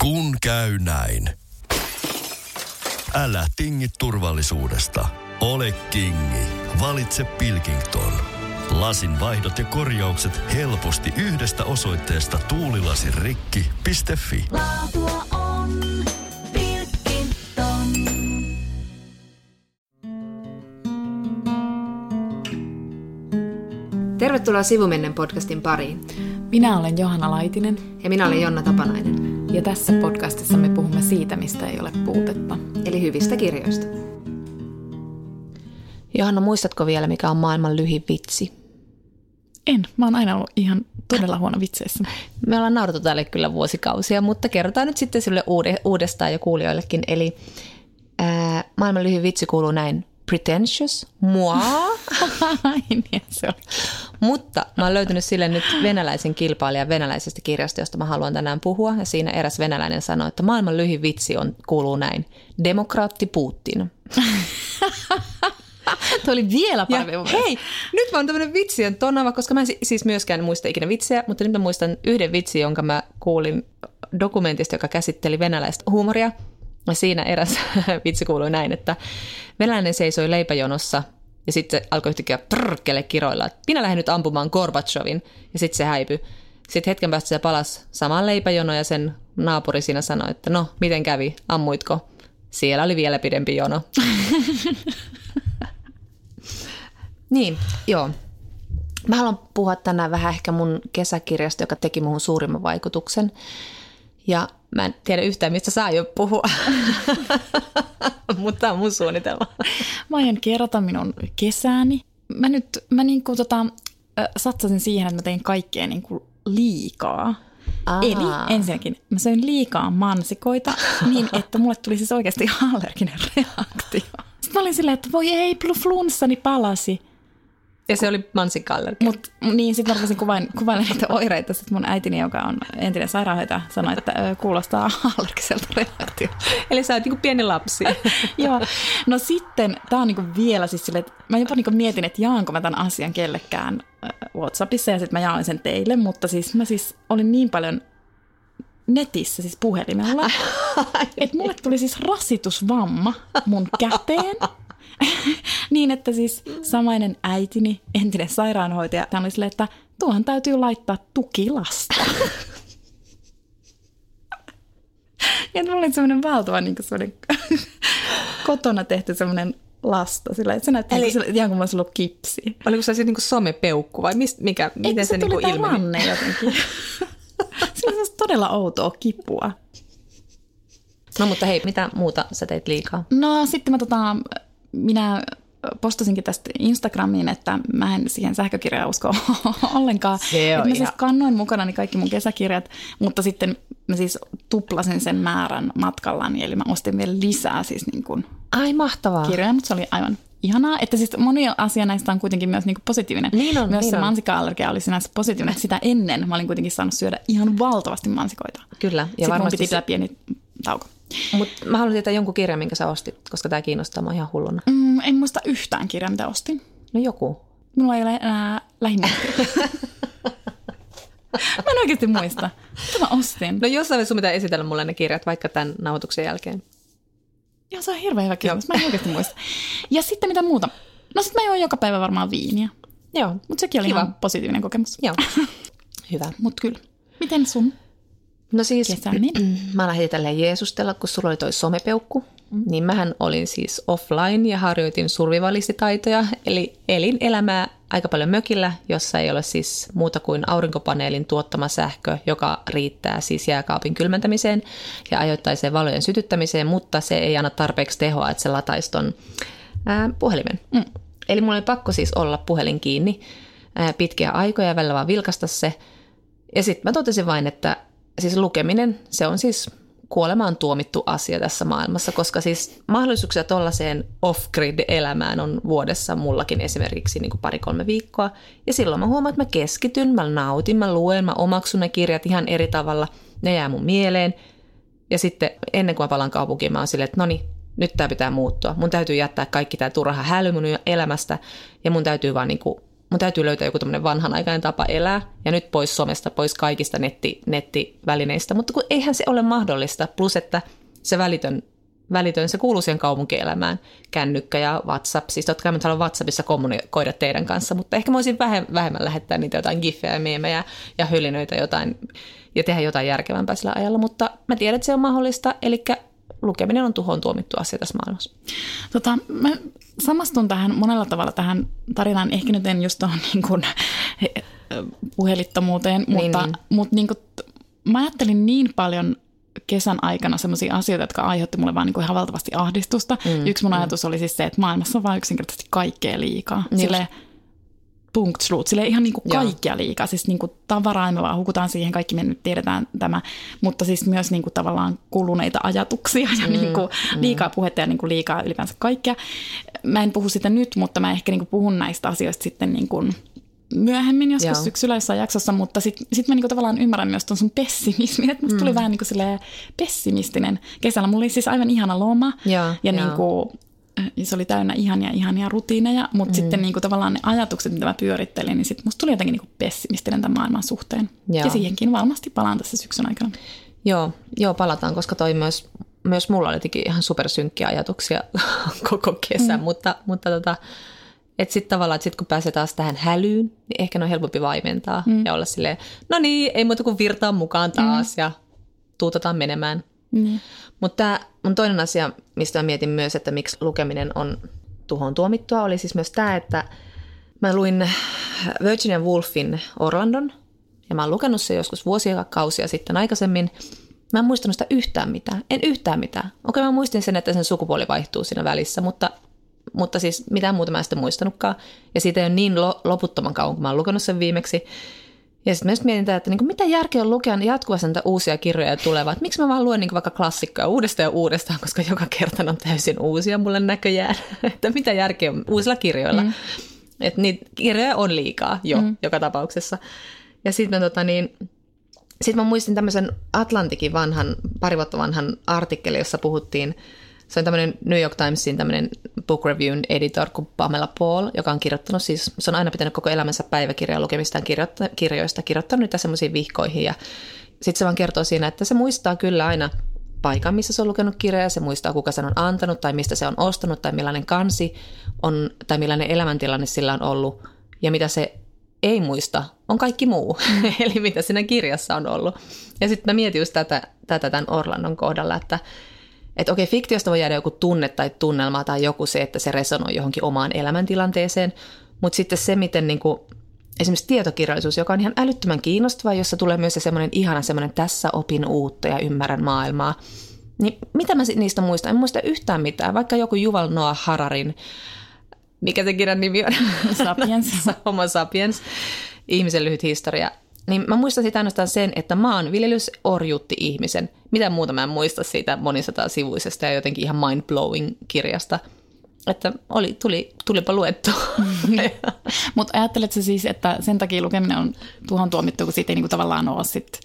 Kun käy näin. Älä tingi turvallisuudesta. Ole kingi. Valitse Pilkington. Lasin vaihdot ja korjaukset helposti yhdestä osoitteesta tuulilasirikki.fi. Laatua on Pilkington. Tervetuloa Sivumennen podcastin pariin. Minä olen Johanna Laitinen Ja minä olen Jonna Tapanainen, ja tässä podcastissa me puhumme siitä, mistä ei ole puutetta. eli hyvistä kirjoista. Johanna, muistatko vielä, mikä on maailman lyhin vitsi? En, mä oon aina ollut ihan todella huono vitseissä. Me ollaan naurattu tälle kyllä vuosikausia, mutta kerrotaan nyt sitten sille uude, uudestaan jo kuulijoillekin. Eli ää, maailman lyhin vitsi kuuluu näin. Pretentious, moi. Niin, se oli. mutta mä oon löytänyt sille nyt venäläisen kilpailijan venäläisestä kirjasta, josta mä haluan tänään puhua. Ja siinä eräs venäläinen sanoi, että maailman lyhin vitsi on, kuuluu näin. Demokraatti Putin. Tuo oli vielä Ja parempi mielestä. hei, nyt mä oon tämmönen vitsien tonava, koska mä en si- siis myöskään muista ikinä vitsejä, mutta nyt mä muistan yhden vitsi, jonka mä kuulin dokumentista, joka käsitteli venäläistä huumoria. Ja siinä eräs vitsi kuului näin, että venäläinen seisoi leipäjonossa ja sitten se alkoi yhtäkkiä prrkkele kiroilla, että minä lähden nyt ampumaan Gorbachevin ja sitten se häipyi. Sitten hetken päästä se palasi samaan leipäjonoon ja sen naapuri siinä sanoi, että no, miten kävi, ammuitko? Siellä oli vielä pidempi jono. Niin, joo. Mä haluan puhua tänään vähän ehkä mun kesäkirjasta, joka teki muhun suurimman vaikutuksen. Ja mä en tiedä yhtään, mistä saa jo puhua, mutta tämä on mun suunnitelma. Mä aion kerrata minun kesääni. Mä nyt, mä niinku tota, satsasin siihen, että mä tein kaikkea niinku liikaa. Aa. Eli ensinnäkin mä söin liikaa mansikoita niin, että mulle tuli siis oikeasti allerginen reaktio. Sitten mä olin silleen, että voi ei, flunssani palasi. Ja se oli mansikkallerki. Mut, niin, sitten mä rupesin kuvain, kuvailla niitä oireita. Sitten mun äitini, joka on entinen sairaanhoitaja, sanoi, että ö, kuulostaa allergiselta reaktiolta. Eli sä oot niinku pieni lapsi. Joo. No sitten, tämä on niinku vielä siis silleen, että mä jopa niinku mietin, että jaanko mä tämän asian kellekään Whatsappissa ja sitten mä jaan sen teille, mutta siis mä siis olin niin paljon netissä, siis puhelimella, että mulle tuli siis rasitusvamma mun käteen. niin, että siis samainen äitini, entinen sairaanhoitaja, hän oli silleen, että tuohon täytyy laittaa tukilasta. Ja mulla oli semmoinen valtava niin semmoinen kotona tehty semmoinen lasta. Sillä, että se näytti Eli- sillä, ihan kuin olisi ollut kipsi. Oliko se niinku somepeukku vai mist, mikä, miten Eikö se, niinku tää ilmeni? ranne jotenkin? se oli semmoista todella outoa kipua. No mutta hei, mitä muuta sä teit liikaa? No sitten mä tota, minä postasinkin tästä Instagramiin, että mä en siihen sähkökirjaan usko ollenkaan. Se on mä siis kannoin mukanani kaikki mun kesäkirjat, mutta sitten mä siis tuplasin sen määrän matkallani, eli mä ostin vielä lisää siis niin kuin Ai mahtavaa. kirjoja, mutta se oli aivan ihanaa. Että siis moni asia näistä on kuitenkin myös niinku positiivinen. Niin on, myös niin se on. mansikka-allergia oli sinänsä positiivinen. Sitä ennen mä olin kuitenkin saanut syödä ihan valtavasti mansikoita. Kyllä, ja Sitten mun varmasti piti se- pitää pieni tauko. Mutta mä haluan tietää jonkun kirjan, minkä sä ostit, koska tämä kiinnostaa mua ihan hulluna. Mm, en muista yhtään kirjaa, mitä ostin. No joku. Minulla ei ole enää lähimuistia. mä en oikeasti muista. Mitä mä ostin? No jossain vaiheessa sun pitää esitellä mulle ne kirjat, vaikka tämän nauhoituksen jälkeen. Joo, se on hirveän hyvä kysymys. Mä en oikeasti muista. Ja sitten mitä muuta? No sitten mä join joka päivä varmaan viiniä. Joo. Mutta sekin oli Kiva. ihan positiivinen kokemus. Joo. Hyvä. Mutta kyllä. Miten sun? No siis, Kesäni? mä lähdin tälleen jeesustella, kun sulla oli toi somepeukku. Mm. Niin mähän olin siis offline ja harjoitin survivalistitaitoja, eli elin elämää aika paljon mökillä, jossa ei ole siis muuta kuin aurinkopaneelin tuottama sähkö, joka riittää siis jääkaapin kylmentämiseen ja ajoittaiseen valojen sytyttämiseen, mutta se ei anna tarpeeksi tehoa, että se lataisi ton ää, puhelimen. Mm. Eli mulla oli pakko siis olla puhelin kiinni ää, pitkiä aikoja ja välillä vaan vilkasta se. Ja sitten mä totesin vain, että siis lukeminen, se on siis kuolemaan tuomittu asia tässä maailmassa, koska siis mahdollisuuksia tuollaiseen off-grid-elämään on vuodessa mullakin esimerkiksi niin kuin pari-kolme viikkoa. Ja silloin mä huomaan, että mä keskityn, mä nautin, mä luen, mä omaksun ne kirjat ihan eri tavalla, ne jää mun mieleen. Ja sitten ennen kuin mä palaan kaupunkiin, mä oon silleen, että no niin, nyt tämä pitää muuttua. Mun täytyy jättää kaikki tämä turha häly mun elämästä ja mun täytyy vaan niin kuin mun täytyy löytää joku tämmöinen vanhanaikainen tapa elää, ja nyt pois somesta, pois kaikista netti, nettivälineistä, mutta kun eihän se ole mahdollista, plus että se välitön, välitön se kuuluu siihen kaupunkielämään, kännykkä ja WhatsApp, siis totta kai mä haluan WhatsAppissa kommunikoida teidän kanssa, mutta ehkä mä voisin vähemmän lähettää niitä jotain giffejä ja meemejä ja hölinöitä jotain, ja tehdä jotain järkevämpää sillä ajalla, mutta mä tiedän, että se on mahdollista, eli lukeminen on tuhoon tuomittu asia tässä maailmassa. Tota, mä samastun tähän monella tavalla tähän tarinaan. Ehkä nyt en just tuohon niin kuin, puhelittomuuteen, Niin, mutta, niin. mutta niin kuin, mä ajattelin niin paljon kesän aikana sellaisia asioita, jotka aiheutti mulle vaan niin kuin ihan valtavasti ahdistusta. Mm, Yksi mun ajatus oli siis se, että maailmassa on vaan yksinkertaisesti kaikkea liikaa. Just. Silleen, punkt slut, sille ihan niin kuin kaikkea liikaa, siis niin kuin tavaraa, me vaan hukutaan siihen, kaikki me nyt tiedetään tämä, mutta siis myös niin kuin tavallaan kuluneita ajatuksia ja mm, niin kuin liikaa puhetta ja niin kuin liikaa ylipäänsä kaikkea. Mä en puhu sitä nyt, mutta mä ehkä niin kuin puhun näistä asioista sitten niin kuin myöhemmin joskus Joo. syksyllä jossain jaksossa, mutta sitten sit mä niinku tavallaan ymmärrän myös tuon sun pessimismin, että musta tuli vähän niinku pessimistinen. Kesällä mulla oli siis aivan ihana loma Joo, ja joo. niinku, äh, se oli täynnä ihania, ihania rutiineja, mutta mm. sitten niinku tavallaan ne ajatukset, mitä mä pyörittelin, niin sitten musta tuli jotenkin niinku pessimistinen tämän maailman suhteen. Joo. Ja siihenkin varmasti palaan tässä syksyn aikana. Joo, joo, palataan, koska toi myös, myös mulla oli jotenkin ihan supersynkkiä ajatuksia koko kesän, mm. mutta, mutta tota, että sitten tavallaan, että sit kun pääsee taas tähän hälyyn, niin ehkä ne on helpompi vaimentaa mm. ja olla silleen, no niin, ei muuta kuin virtaa mukaan taas mm. ja tuutetaan menemään. Niin. Mutta on toinen asia, mistä mä mietin myös, että miksi lukeminen on tuhoon tuomittua, oli siis myös tämä, että mä luin Virginia Woolfin Orlandon, ja mä oon lukenut se joskus vuosia kausia sitten aikaisemmin. Mä en muistanut sitä yhtään mitään. En yhtään mitään. Okei, mä muistin sen, että sen sukupuoli vaihtuu siinä välissä, mutta, mutta siis mitään muuta mä en sitten muistanutkaan. Ja siitä ei ole niin lo- loputtoman kauan, kun mä oon lukenut sen viimeksi. Ja sitten just mietin, että niin mitä järkeä on lukea jatkuvasti näitä uusia kirjoja tulevaa. Että miksi mä vaan luen niin vaikka klassikkoja uudestaan ja uudestaan, koska joka kerta on täysin uusia mulle näköjään. että mitä järkeä on uusilla kirjoilla. Mm. Että niitä kirjoja on liikaa jo mm. joka tapauksessa. Ja sitten tota niin, sit mä muistin tämmöisen Atlantikin vanhan, pari vuotta vanhan artikkelin, jossa puhuttiin, se on tämmöinen New York Timesin tämmöinen book reviewn editor kuin Pamela Paul, joka on kirjoittanut siis, se on aina pitänyt koko elämänsä päiväkirjaa lukemistaan kirjoitta, kirjoista, kirjoittanut niitä semmoisiin vihkoihin ja sitten se vaan kertoo siinä, että se muistaa kyllä aina paikan, missä se on lukenut kirjaa, se muistaa, kuka sen on antanut tai mistä se on ostanut tai millainen kansi on tai millainen elämäntilanne sillä on ollut ja mitä se ei muista, on kaikki muu, eli mitä siinä kirjassa on ollut. Ja sitten mä mietin just tätä, tätä tämän Orlandon kohdalla, että että okei, fiktiosta voi jäädä joku tunne tai tunnelma tai joku se, että se resonoi johonkin omaan elämäntilanteeseen, mutta sitten se, miten niin kuin, esimerkiksi tietokirjallisuus, joka on ihan älyttömän kiinnostava, jossa tulee myös se semmoinen ihana semmoinen tässä opin uutta ja ymmärrän maailmaa, niin mitä mä niistä muistan? En muista yhtään mitään, vaikka joku Juval Noah Hararin, mikä se kirjan nimi on? Sapiens. Homo sapiens, ihmisen lyhyt historia. Niin mä muistan sitä ainoastaan sen, että maanviljelys orjuutti ihmisen. Mitä muuta mä en muista siitä monisataa sivuisesta ja jotenkin ihan mind-blowing kirjasta. Että oli, tuli, tulipa luettu. Mutta ajatteletko siis, että sen takia lukeminen on tuohon tuomittu, kun siitä ei niinku tavallaan ole sit,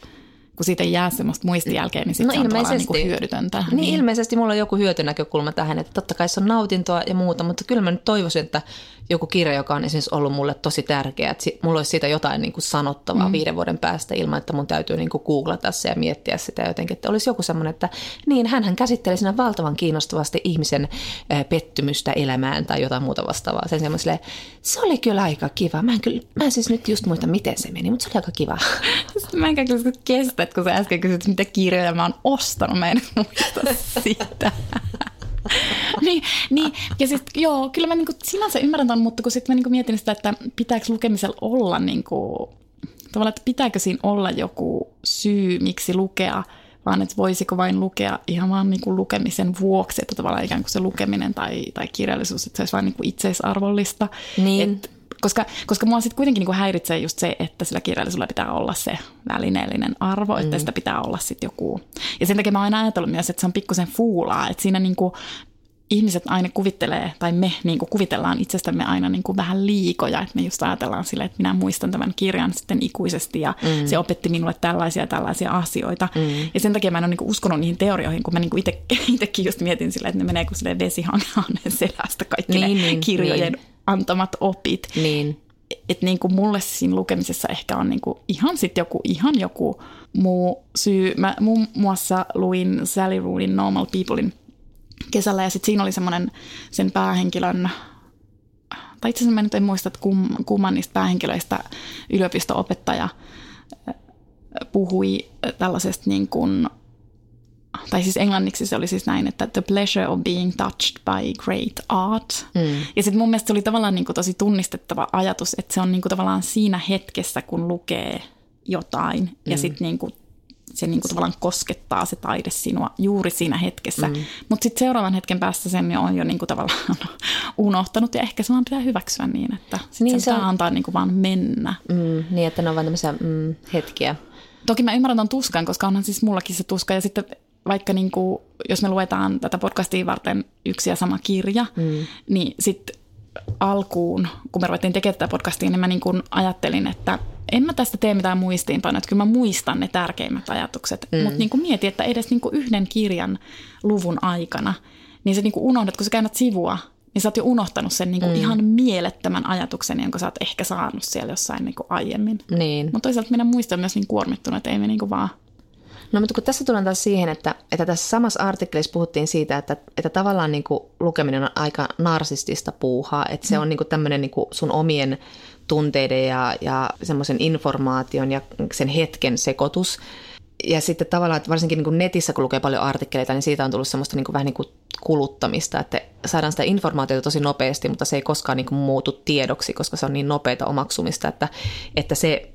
kun siitä ei jää semmoista muistijälkeä, niin sit No se on ilmeisesti. niinku hyödytöntä. Niin, ilmeisesti mulla on joku hyötynäkökulma tähän, että totta kai se on nautintoa ja muuta, mutta kyllä mä nyt toivoisin, että joku kirja, joka on esimerkiksi ollut mulle tosi tärkeä, että mulla olisi siitä jotain niin kuin sanottavaa mm. viiden vuoden päästä ilman, että mun täytyy niin kuin googlata se ja miettiä sitä jotenkin, että olisi joku semmoinen, että niin, hän käsitteli siinä valtavan kiinnostavasti ihmisen pettymystä elämään tai jotain muuta vastaavaa. Sen semmoiselle, se oli kyllä aika kiva. Mä en, kyllä, mä en siis nyt just muista, miten se meni, mutta se oli aika kiva. Sitten Mä enkä kyllä kestä, että kun sä äsken kysyt, mitä kirjoja mä oon ostanut, mä en muista sitä. niin, niin, ja siis joo, kyllä mä niinku sinänsä ymmärrän ton, mutta kun sitten mä niinku mietin sitä, että pitääkö lukemisella olla niinku, tavallaan, että pitääkö siinä olla joku syy, miksi lukea, vaan että voisiko vain lukea ihan vaan niinku lukemisen vuoksi, että tavallaan ikään kuin se lukeminen tai, tai kirjallisuus, että se olisi vain niinku itseisarvollista. Niin. Et, koska, koska mua sitten kuitenkin niinku häiritsee just se, että sillä kirjallisuudella pitää olla se välineellinen arvo, että sitä pitää olla sitten joku. Ja sen takia mä oon aina ajatellut myös, että se on pikkusen fuulaa, että siinä niinku ihmiset aina kuvittelee, tai me niinku kuvitellaan itsestämme aina niinku vähän liikoja, että me just ajatellaan silleen, että minä muistan tämän kirjan sitten ikuisesti ja mm. se opetti minulle tällaisia ja tällaisia asioita. Mm. Ja sen takia mä en ole niinku uskonut niihin teorioihin, kun mä niinku itsekin just mietin silleen, että ne menee kuin vesihangen selästä kaikki Niin, ne niin, kirjojen niin. Antamat opit. Niin. että niin kuin mulle siinä lukemisessa ehkä on niin kuin ihan sitten joku, ihan joku muu syy. Mä muun muassa luin Sally Rooney Normal Peoplein kesällä ja sitten siinä oli semmoinen sen päähenkilön, tai itse asiassa mä nyt en muista, että kum, kumman niistä päähenkilöistä yliopisto-opettaja puhui tällaisesta niin kuin, tai siis englanniksi se oli siis näin, että the pleasure of being touched by great art. Mm. Ja sitten mun mielestä se oli tavallaan niin kuin tosi tunnistettava ajatus, että se on niin kuin tavallaan siinä hetkessä, kun lukee jotain mm. ja sitten niin kuin se niin kuin tavallaan koskettaa se taide sinua juuri siinä hetkessä. Mm. Mutta sitten seuraavan hetken päästä sen on jo niin kuin tavallaan unohtanut ja ehkä se vaan pitää hyväksyä niin, että niin se, se on... antaa niin kuin vaan mennä. Mm, niin, että ne on vain tämmöisiä mm, hetkiä. Toki mä ymmärrän ton tuskan, koska onhan siis mullakin se tuska ja sitten vaikka niin kuin, jos me luetaan tätä podcastia varten yksi ja sama kirja, mm. niin sitten alkuun, kun me ruvettiin tekemään tätä podcastia, niin mä niin kuin ajattelin, että en mä tästä tee mitään muistiinpanoja, että kyllä mä muistan ne tärkeimmät ajatukset, mm. mutta niin kuin mieti, että edes niin kuin yhden kirjan luvun aikana, niin se niin kuin unohdat, kun sä käännät sivua, niin sä oot jo unohtanut sen niin kuin mm. ihan mielettömän ajatuksen, jonka sä oot ehkä saanut siellä jossain niin kuin aiemmin. Niin. Mutta toisaalta meidän muista on myös niin kuormittunut, että ei me niin kuin vaan No mutta kun tässä tullaan taas siihen, että, että tässä samassa artikkelissa puhuttiin siitä, että, että tavallaan niin kuin lukeminen on aika narsistista puuhaa, että se mm. on niin kuin tämmöinen niin kuin sun omien tunteiden ja, ja semmoisen informaation ja sen hetken sekoitus. Ja sitten tavallaan, että varsinkin niin kuin netissä, kun lukee paljon artikkeleita, niin siitä on tullut semmoista niin kuin vähän niin kuin kuluttamista, että saadaan sitä informaatiota tosi nopeasti, mutta se ei koskaan niin kuin muutu tiedoksi, koska se on niin nopeata omaksumista, että, että se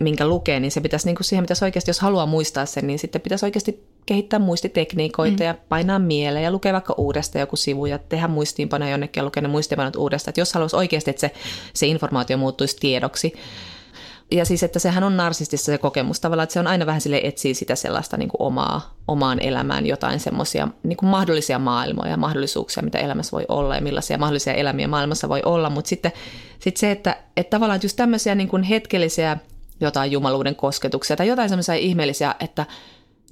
minkä lukee, niin se pitäisi, niin kuin siihen pitäisi oikeasti, jos haluaa muistaa sen, niin sitten pitäisi oikeasti kehittää muistitekniikoita mm. ja painaa mieleen ja lukea vaikka uudestaan joku sivu ja tehdä muistiinpanoja jonnekin ja lukea ne muistiinpanot uudestaan. Että jos haluaisi oikeasti, että se, se informaatio muuttuisi tiedoksi, ja siis, että sehän on narsistissa se kokemus tavallaan, että se on aina vähän sille etsii sitä sellaista niin kuin omaa, omaan elämään jotain semmoisia niin kuin mahdollisia maailmoja ja mahdollisuuksia, mitä elämässä voi olla ja millaisia mahdollisia elämiä maailmassa voi olla, mutta sitten, sitten se, että, että tavallaan että just tämmöisiä niin kuin hetkellisiä jotain jumaluuden kosketuksia tai jotain semmoisia ihmeellisiä, että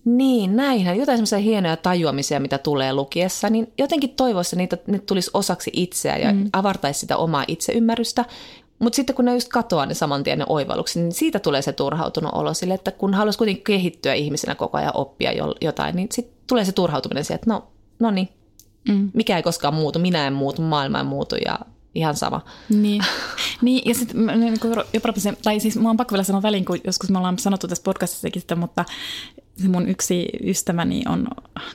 niin, näinhän, jotain semmoisia hienoja tajuamisia, mitä tulee lukiessa, niin jotenkin toivoissa niitä ne tulisi osaksi itseä ja mm. avartaisi sitä omaa itseymmärrystä. Mutta sitten kun ne just katoaa ne saman tien ne oivallukset, niin siitä tulee se turhautunut olo sille, että kun haluaisi kuitenkin kehittyä ihmisenä koko ajan oppia jotain, niin sitten tulee se turhautuminen siihen, että no, no niin, mm. mikä ei koskaan muutu, minä en muutu, maailma ei muutu ja ihan sama. Niin, niin ja sitten niin jopa tai siis mä oon pakko vielä sanoa väliin, kun joskus me ollaan sanottu tässä podcastissakin sitä, mutta se mun yksi ystäväni on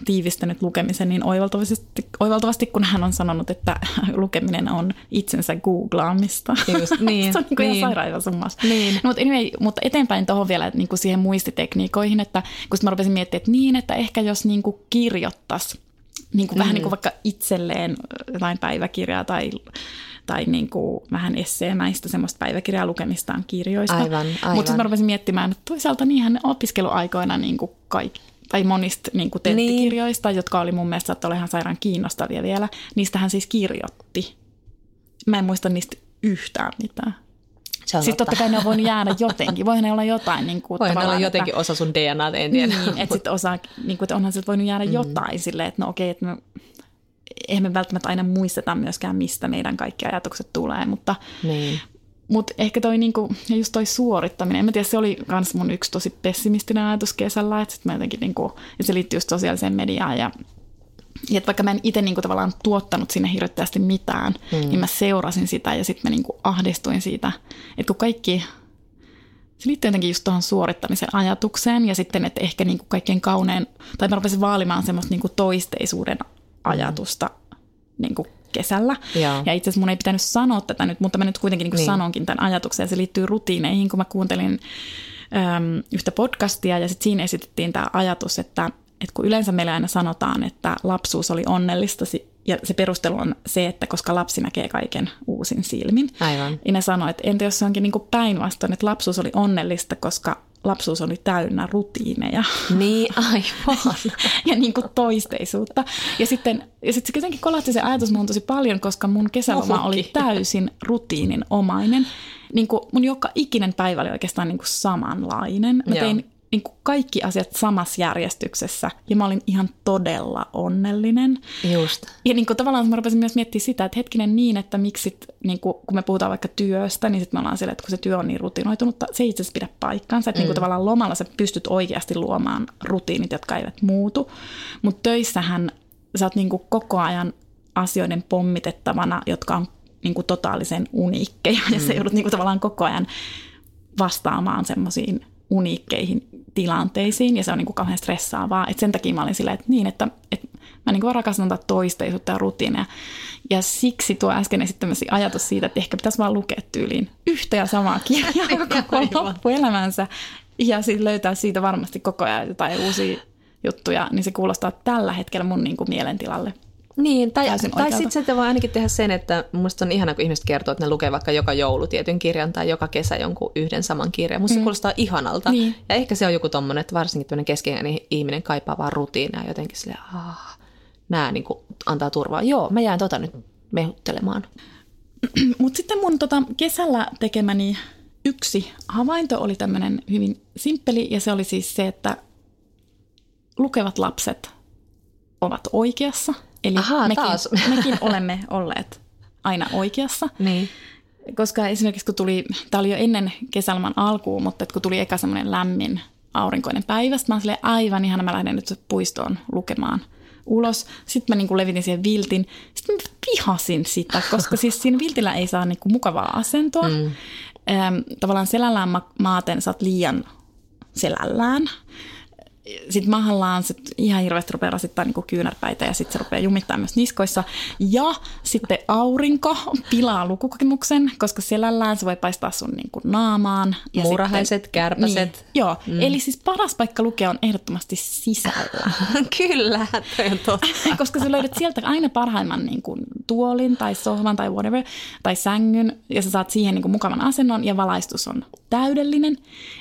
tiivistänyt lukemisen niin oivaltavasti, oivaltavasti, kun hän on sanonut, että lukeminen on itsensä googlaamista. Just, niin, se on niin niin. ihan sairaan. Niin. No, mutta, anyway, mutta eteenpäin tuohon vielä että niin kuin siihen muistitekniikoihin, että kun mä rupesin miettimään, että niin, että ehkä jos niin kuin kirjoittaisi niin kuin mm. vähän niin kuin vaikka itselleen jotain päiväkirjaa tai tai niin kuin vähän esseemäistä semmoista päiväkirjaa lukemistaan kirjoista. Aivan, aivan. Mutta sitten mä rupesin miettimään, että toisaalta niinhän opiskeluaikoina niin kuin kaikki, tai monista niin kuin tenttikirjoista, niin. jotka oli mun mielestä että ihan sairaan kiinnostavia vielä, niistähän siis kirjoitti. Mä en muista niistä yhtään mitään. Sitten totta kai ne on voinut jäädä jotenkin. Voihan ne olla jotain. Niin kuin, Voihan ne olla jotenkin että, osa sun DNA, en tiedä. Niin, että sitten osa, niin kuin, että onhan se voinut jäädä mm. jotain silleen, että no okei, että me eihän me välttämättä aina muisteta myöskään, mistä meidän kaikki ajatukset tulee, mutta, niin. mutta ehkä toi, niinku, ja just toi suorittaminen, en mä tiedä, se oli myös mun yksi tosi pessimistinen ajatus kesällä, että sit mä jotenkin, niinku, ja se liittyy just sosiaaliseen mediaan ja ja että vaikka mä en itse niinku tavallaan tuottanut sinne hirveästi mitään, mm. niin mä seurasin sitä ja sitten mä niinku ahdistuin siitä, että kun kaikki, se liittyy jotenkin just tuohon suorittamisen ajatukseen ja sitten, että ehkä niinku kaikkein kaunein, tai mä rupesin vaalimaan semmoista niinku toisteisuuden ajatusta niin kuin kesällä. Ja, ja itse asiassa mun ei pitänyt sanoa tätä nyt, mutta mä nyt kuitenkin niin kuin niin. sanonkin tämän ajatuksen. Ja se liittyy rutiineihin, kun mä kuuntelin äm, yhtä podcastia ja sitten siinä esitettiin tämä ajatus, että, että kun yleensä meillä aina sanotaan, että lapsuus oli onnellista, ja se perustelu on se, että koska lapsi näkee kaiken uusin silmin. Aivan. Ja ne sanoi, että entä jos se onkin niin päinvastoin, että lapsuus oli onnellista, koska lapsuus oli täynnä rutiineja. Niin, aivan. ja niin kuin toisteisuutta. Ja sitten, ja sitten se jotenkin kolahti se ajatus muun tosi paljon, koska mun kesäloma Ohukin. oli täysin rutiininomainen. Niin kuin mun joka ikinen päivä oli oikeastaan niin kuin samanlainen. Mä tein niin kuin kaikki asiat samassa järjestyksessä ja mä olin ihan todella onnellinen. Just. Ja niin kuin tavallaan mä rupesin myös miettimään sitä, että hetkinen niin, että miksi sit, niin kuin, kun me puhutaan vaikka työstä, niin sitten me ollaan sillä, että kun se työ on niin rutinoitunutta, se ei itse asiassa pidä paikkaansa. Että mm. niin kuin tavallaan lomalla sä pystyt oikeasti luomaan rutiinit, jotka eivät muutu. Mutta töissähän sä oot niin kuin koko ajan asioiden pommitettavana, jotka on niin kuin totaalisen uniikkeja. Ja se joudut niin kuin tavallaan koko ajan vastaamaan semmoisiin uniikkeihin tilanteisiin ja se on niin kuin kauhean stressaavaa. Et sen takia mä olin silleen, että niin, että, että mä niin kuin rakastan tätä toisteisuutta ja rutiineja. Ja siksi tuo äsken esittämäsi ajatus siitä, että ehkä pitäisi vaan lukea tyyliin yhtä ja samaa kirjaa koko loppuelämänsä ja sitten löytää siitä varmasti koko ajan jotain uusia juttuja, niin se kuulostaa tällä hetkellä mun niin kuin mielentilalle. Niin, tai, tai sitten se voi ainakin tehdä sen, että musta on ihana, kun ihmiset kertoo, että ne lukee vaikka joka joulu tietyn kirjan tai joka kesä jonkun yhden saman kirjan. Musta mm. se kuulostaa ihanalta. Niin. Ja ehkä se on joku tommonen, että varsinkin tämmöinen keskiäinen ihminen kaipaa vaan rutiineja jotenkin sille, ah, nämä niin antaa turvaa. Joo, mä jään tota nyt mehuttelemaan. Mutta sitten mun tota, kesällä tekemäni yksi havainto oli tämmöinen hyvin simppeli, ja se oli siis se, että lukevat lapset ovat oikeassa. Eli Ahaa, mekin, taas. mekin olemme olleet aina oikeassa. Niin. Koska esimerkiksi kun tuli, tämä oli jo ennen kesäloman alkuun, mutta kun tuli eka semmoinen lämmin aurinkoinen päivä, mä olin aivan ihana, mä lähden nyt puistoon lukemaan ulos. Sitten mä niin kuin levitin siihen viltin. Sitten mä vihasin sitä, koska siis siinä viltillä ei saa niin kuin mukavaa asentoa. Mm. Tavallaan selällään ma- maaten sä oot liian selällään. Sitten mahallaan se ihan hirveästi rupeaa rasittaa niin kyynärpäitä ja sitten se rupeaa jumittaa myös niskoissa. Ja sitten aurinko pilaa lukukokemuksen, koska selällään se voi paistaa sun niin kuin naamaan. Ja Muurahaiset, sitten- kärpäset. Niin, joo, mm. eli siis paras paikka lukea on ehdottomasti sisällä. Kyllä, toi on totta. koska sä löydät sieltä aina parhaimman niin kuin, tuolin tai sohvan tai whatever, tai sängyn, ja sä saat siihen niin kuin, mukavan asennon, ja valaistus on täydellinen.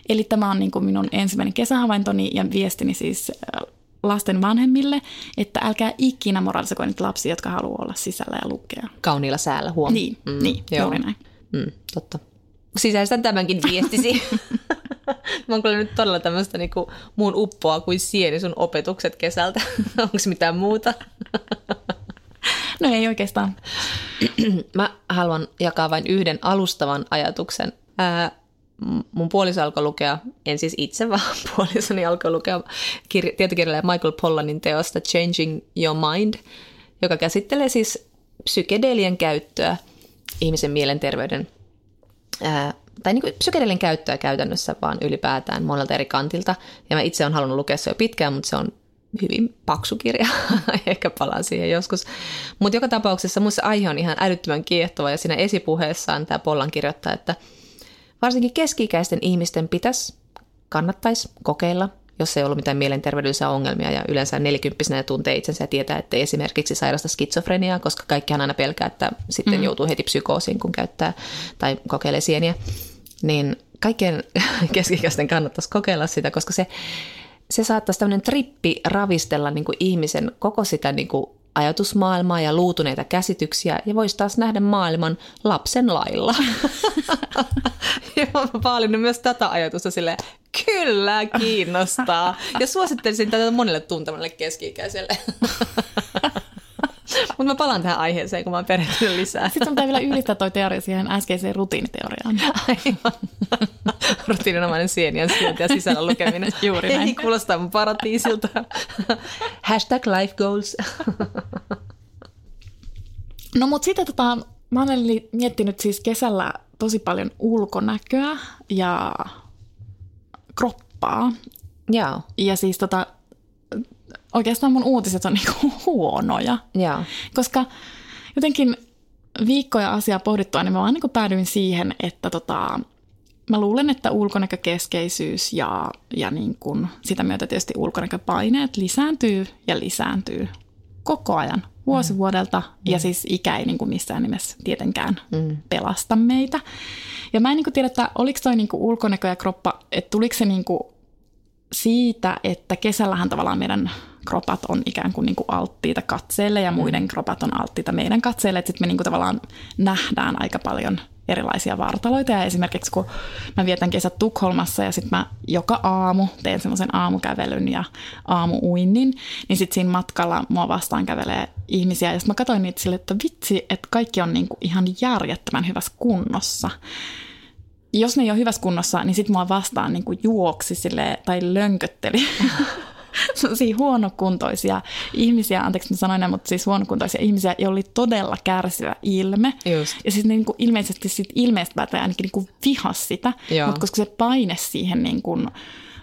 Eli tämä on niin kuin, minun ensimmäinen kesähavaintoni ja viestini siis äh, lasten vanhemmille, että älkää ikinä moraalisako niitä lapsia, jotka haluaa olla sisällä ja lukea. Kauniilla säällä, huom. Niin, mm, niin juuri näin. Mm, totta. Sisäistän tämänkin viestisi. Mä oon kyllä nyt todella tämmöistä niinku muun uppoa kuin sieni sun opetukset kesältä. Onko mitään muuta? No ei oikeastaan. Mä haluan jakaa vain yhden alustavan ajatuksen. Ää, mun puoliso alkoi lukea, en siis itse, vaan puolisoni alkoi lukea kir- tietokirjailija Michael Pollanin teosta Changing Your Mind, joka käsittelee siis psykedelien käyttöä ihmisen mielenterveyden ää, tai niin psykedelien käyttöä käytännössä vaan ylipäätään monelta eri kantilta. Ja mä itse olen halunnut lukea se jo pitkään, mutta se on hyvin paksu kirja. Ehkä palaan siihen joskus. Mutta joka tapauksessa musta aihe on ihan älyttömän kiehtova ja siinä esipuheessaan tämä Pollan kirjoittaa, että varsinkin keski-ikäisten ihmisten pitäisi, kannattaisi kokeilla, jos ei ollut mitään mielenterveydellisiä ongelmia ja yleensä nelikymppisenä tuntee itsensä ja tietää, että ei esimerkiksi sairasta skitsofreniaa, koska kaikkihan aina pelkää, että sitten mm. joutuu heti psykoosiin, kun käyttää tai kokeilee sieniä. Niin kaikkien keski-ikäisten kannattaisi kokeilla sitä, koska se, se saattaisi tämmöinen trippi ravistella niin kuin ihmisen koko sitä niin kuin ajatusmaailmaa ja luutuneita käsityksiä ja voisi taas nähdä maailman lapsen lailla. ja mä myös tätä ajatusta sille kyllä kiinnostaa. Ja suosittelisin tätä monelle tuntemalle keski-ikäiselle. Mutta mä palaan tähän aiheeseen, kun mä oon perehtynyt lisää. Sitten sun pitää vielä ylittää toi teoria siihen äskeiseen rutiiniteoriaan. Aivan. Rutiininomainen sienien syönti ja sisällä lukeminen. Juuri näin. Ei kuulostaa mun paratiisilta. Hashtag life goals. No mutta sitten tota, mä olen miettinyt siis kesällä tosi paljon ulkonäköä ja kroppaa. Joo. Ja siis tota, oikeastaan mun uutiset on niinku huonoja. Joo. Koska jotenkin viikkoja asiaa pohdittua, niin mä vaan niin päädyin siihen, että tota, mä luulen, että ulkonäkökeskeisyys ja, ja niin kuin sitä myötä tietysti ulkonäköpaineet lisääntyy ja lisääntyy koko ajan vuosi mm. vuodelta. Mm. Ja siis ikä ei niin kuin missään nimessä tietenkään mm. pelasta meitä. Ja mä en niin kuin tiedä, että oliko toi niin kuin ulkonäkö ja kroppa, että tuliko se niin kuin siitä, että kesällähän tavallaan meidän kropat on ikään kuin, niin kuin alttiita katseelle ja muiden kropat on alttiita meidän katseelle, sitten me niin kuin tavallaan nähdään aika paljon erilaisia vartaloita. Ja esimerkiksi kun mä vietän kesät Tukholmassa ja sitten mä joka aamu teen semmoisen aamukävelyn ja aamuuinnin, niin sitten siinä matkalla mua vastaan kävelee ihmisiä. Ja sitten mä katsoin niitä sille, että vitsi, että kaikki on niinku ihan järjettömän hyvässä kunnossa jos ne ei ole hyvässä kunnossa, niin sitten mua vastaan niin kuin juoksi sille, tai lönkötteli sellaisia huonokuntoisia ihmisiä, anteeksi mä sanoin näin, mutta siis huonokuntoisia ihmisiä, joilla oli todella kärsivä ilme. Just. Ja siis ne niin kuin ilmeisesti sit ilmeistä päätä ainakin niin kuin vihas sitä, Joo. mutta koska se paine siihen niin kuin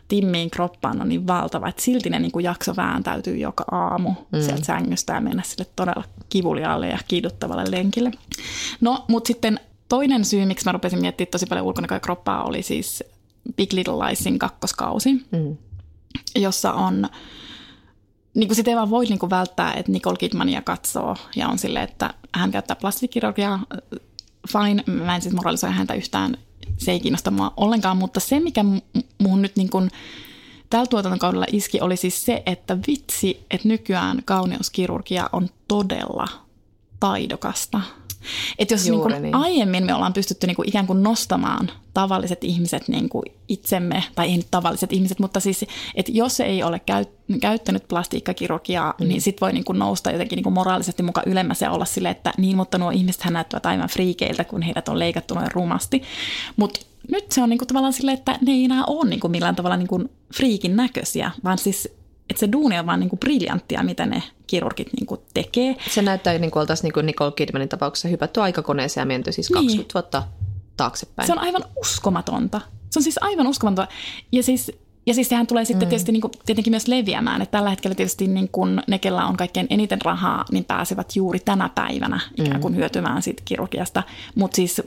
timmiin kroppaan on niin valtava, että silti ne niin kuin jakso vääntäytyy joka aamu mm. sieltä sängystä ja mennä sille todella kivuliaalle ja kiiduttavalle lenkille. No, mutta sitten toinen syy, miksi mä rupesin miettimään tosi paljon ulkonäköä ja kroppaa, oli siis Big Little Liesin kakkoskausi, Mm. jossa on, niin kuin sitä ei vaan voi niin kuin välttää, että Nicole Kidmania katsoo ja on silleen, että hän käyttää plastikkirurgiaa, fine, mä en siis moralisoi häntä yhtään, se ei kiinnosta mua ollenkaan, mutta se, mikä mu- muuhun nyt niin kuin tällä tuotantokaudella iski, oli siis se, että vitsi, että nykyään kauneuskirurgia on todella taidokasta. Että jos niin kuin niin. aiemmin me ollaan pystytty niin kuin ikään kuin nostamaan tavalliset ihmiset niin kuin itsemme, tai ei nyt tavalliset ihmiset, mutta siis, että jos ei ole käy, käyttänyt plastiikkakirurgiaa, mm. niin sit voi niin kuin nousta jotenkin niin kuin moraalisesti mukaan ylemmäs ja olla sille, että niin, mutta nuo ihmiset näyttävät aivan friikeiltä, kun heidät on leikattu noin rumasti. Mutta nyt se on niin kuin tavallaan silleen, että ne ei enää ole niin kuin millään tavalla niin kuin friikin näköisiä, vaan siis että se duuni on vaan niin kuin briljanttia, mitä ne kirurgit niin kuin tekee. Se näyttää niin kuin oltaisiin niin kuin Nicole Kidmanin tapauksessa hypätty aikakoneeseen ja menty siis Niin. 20 vuotta taaksepäin. Se on aivan uskomatonta. Se on siis aivan uskomatonta. Ja siis, ja siis sehän tulee sitten mm. tietysti niin kuin, tietenkin myös leviämään, että tällä hetkellä tietysti niin kuin ne, kellä on kaikkein eniten rahaa, niin pääsevät juuri tänä päivänä ikään kuin hyötymään siitä kirurgiasta. Mutta siis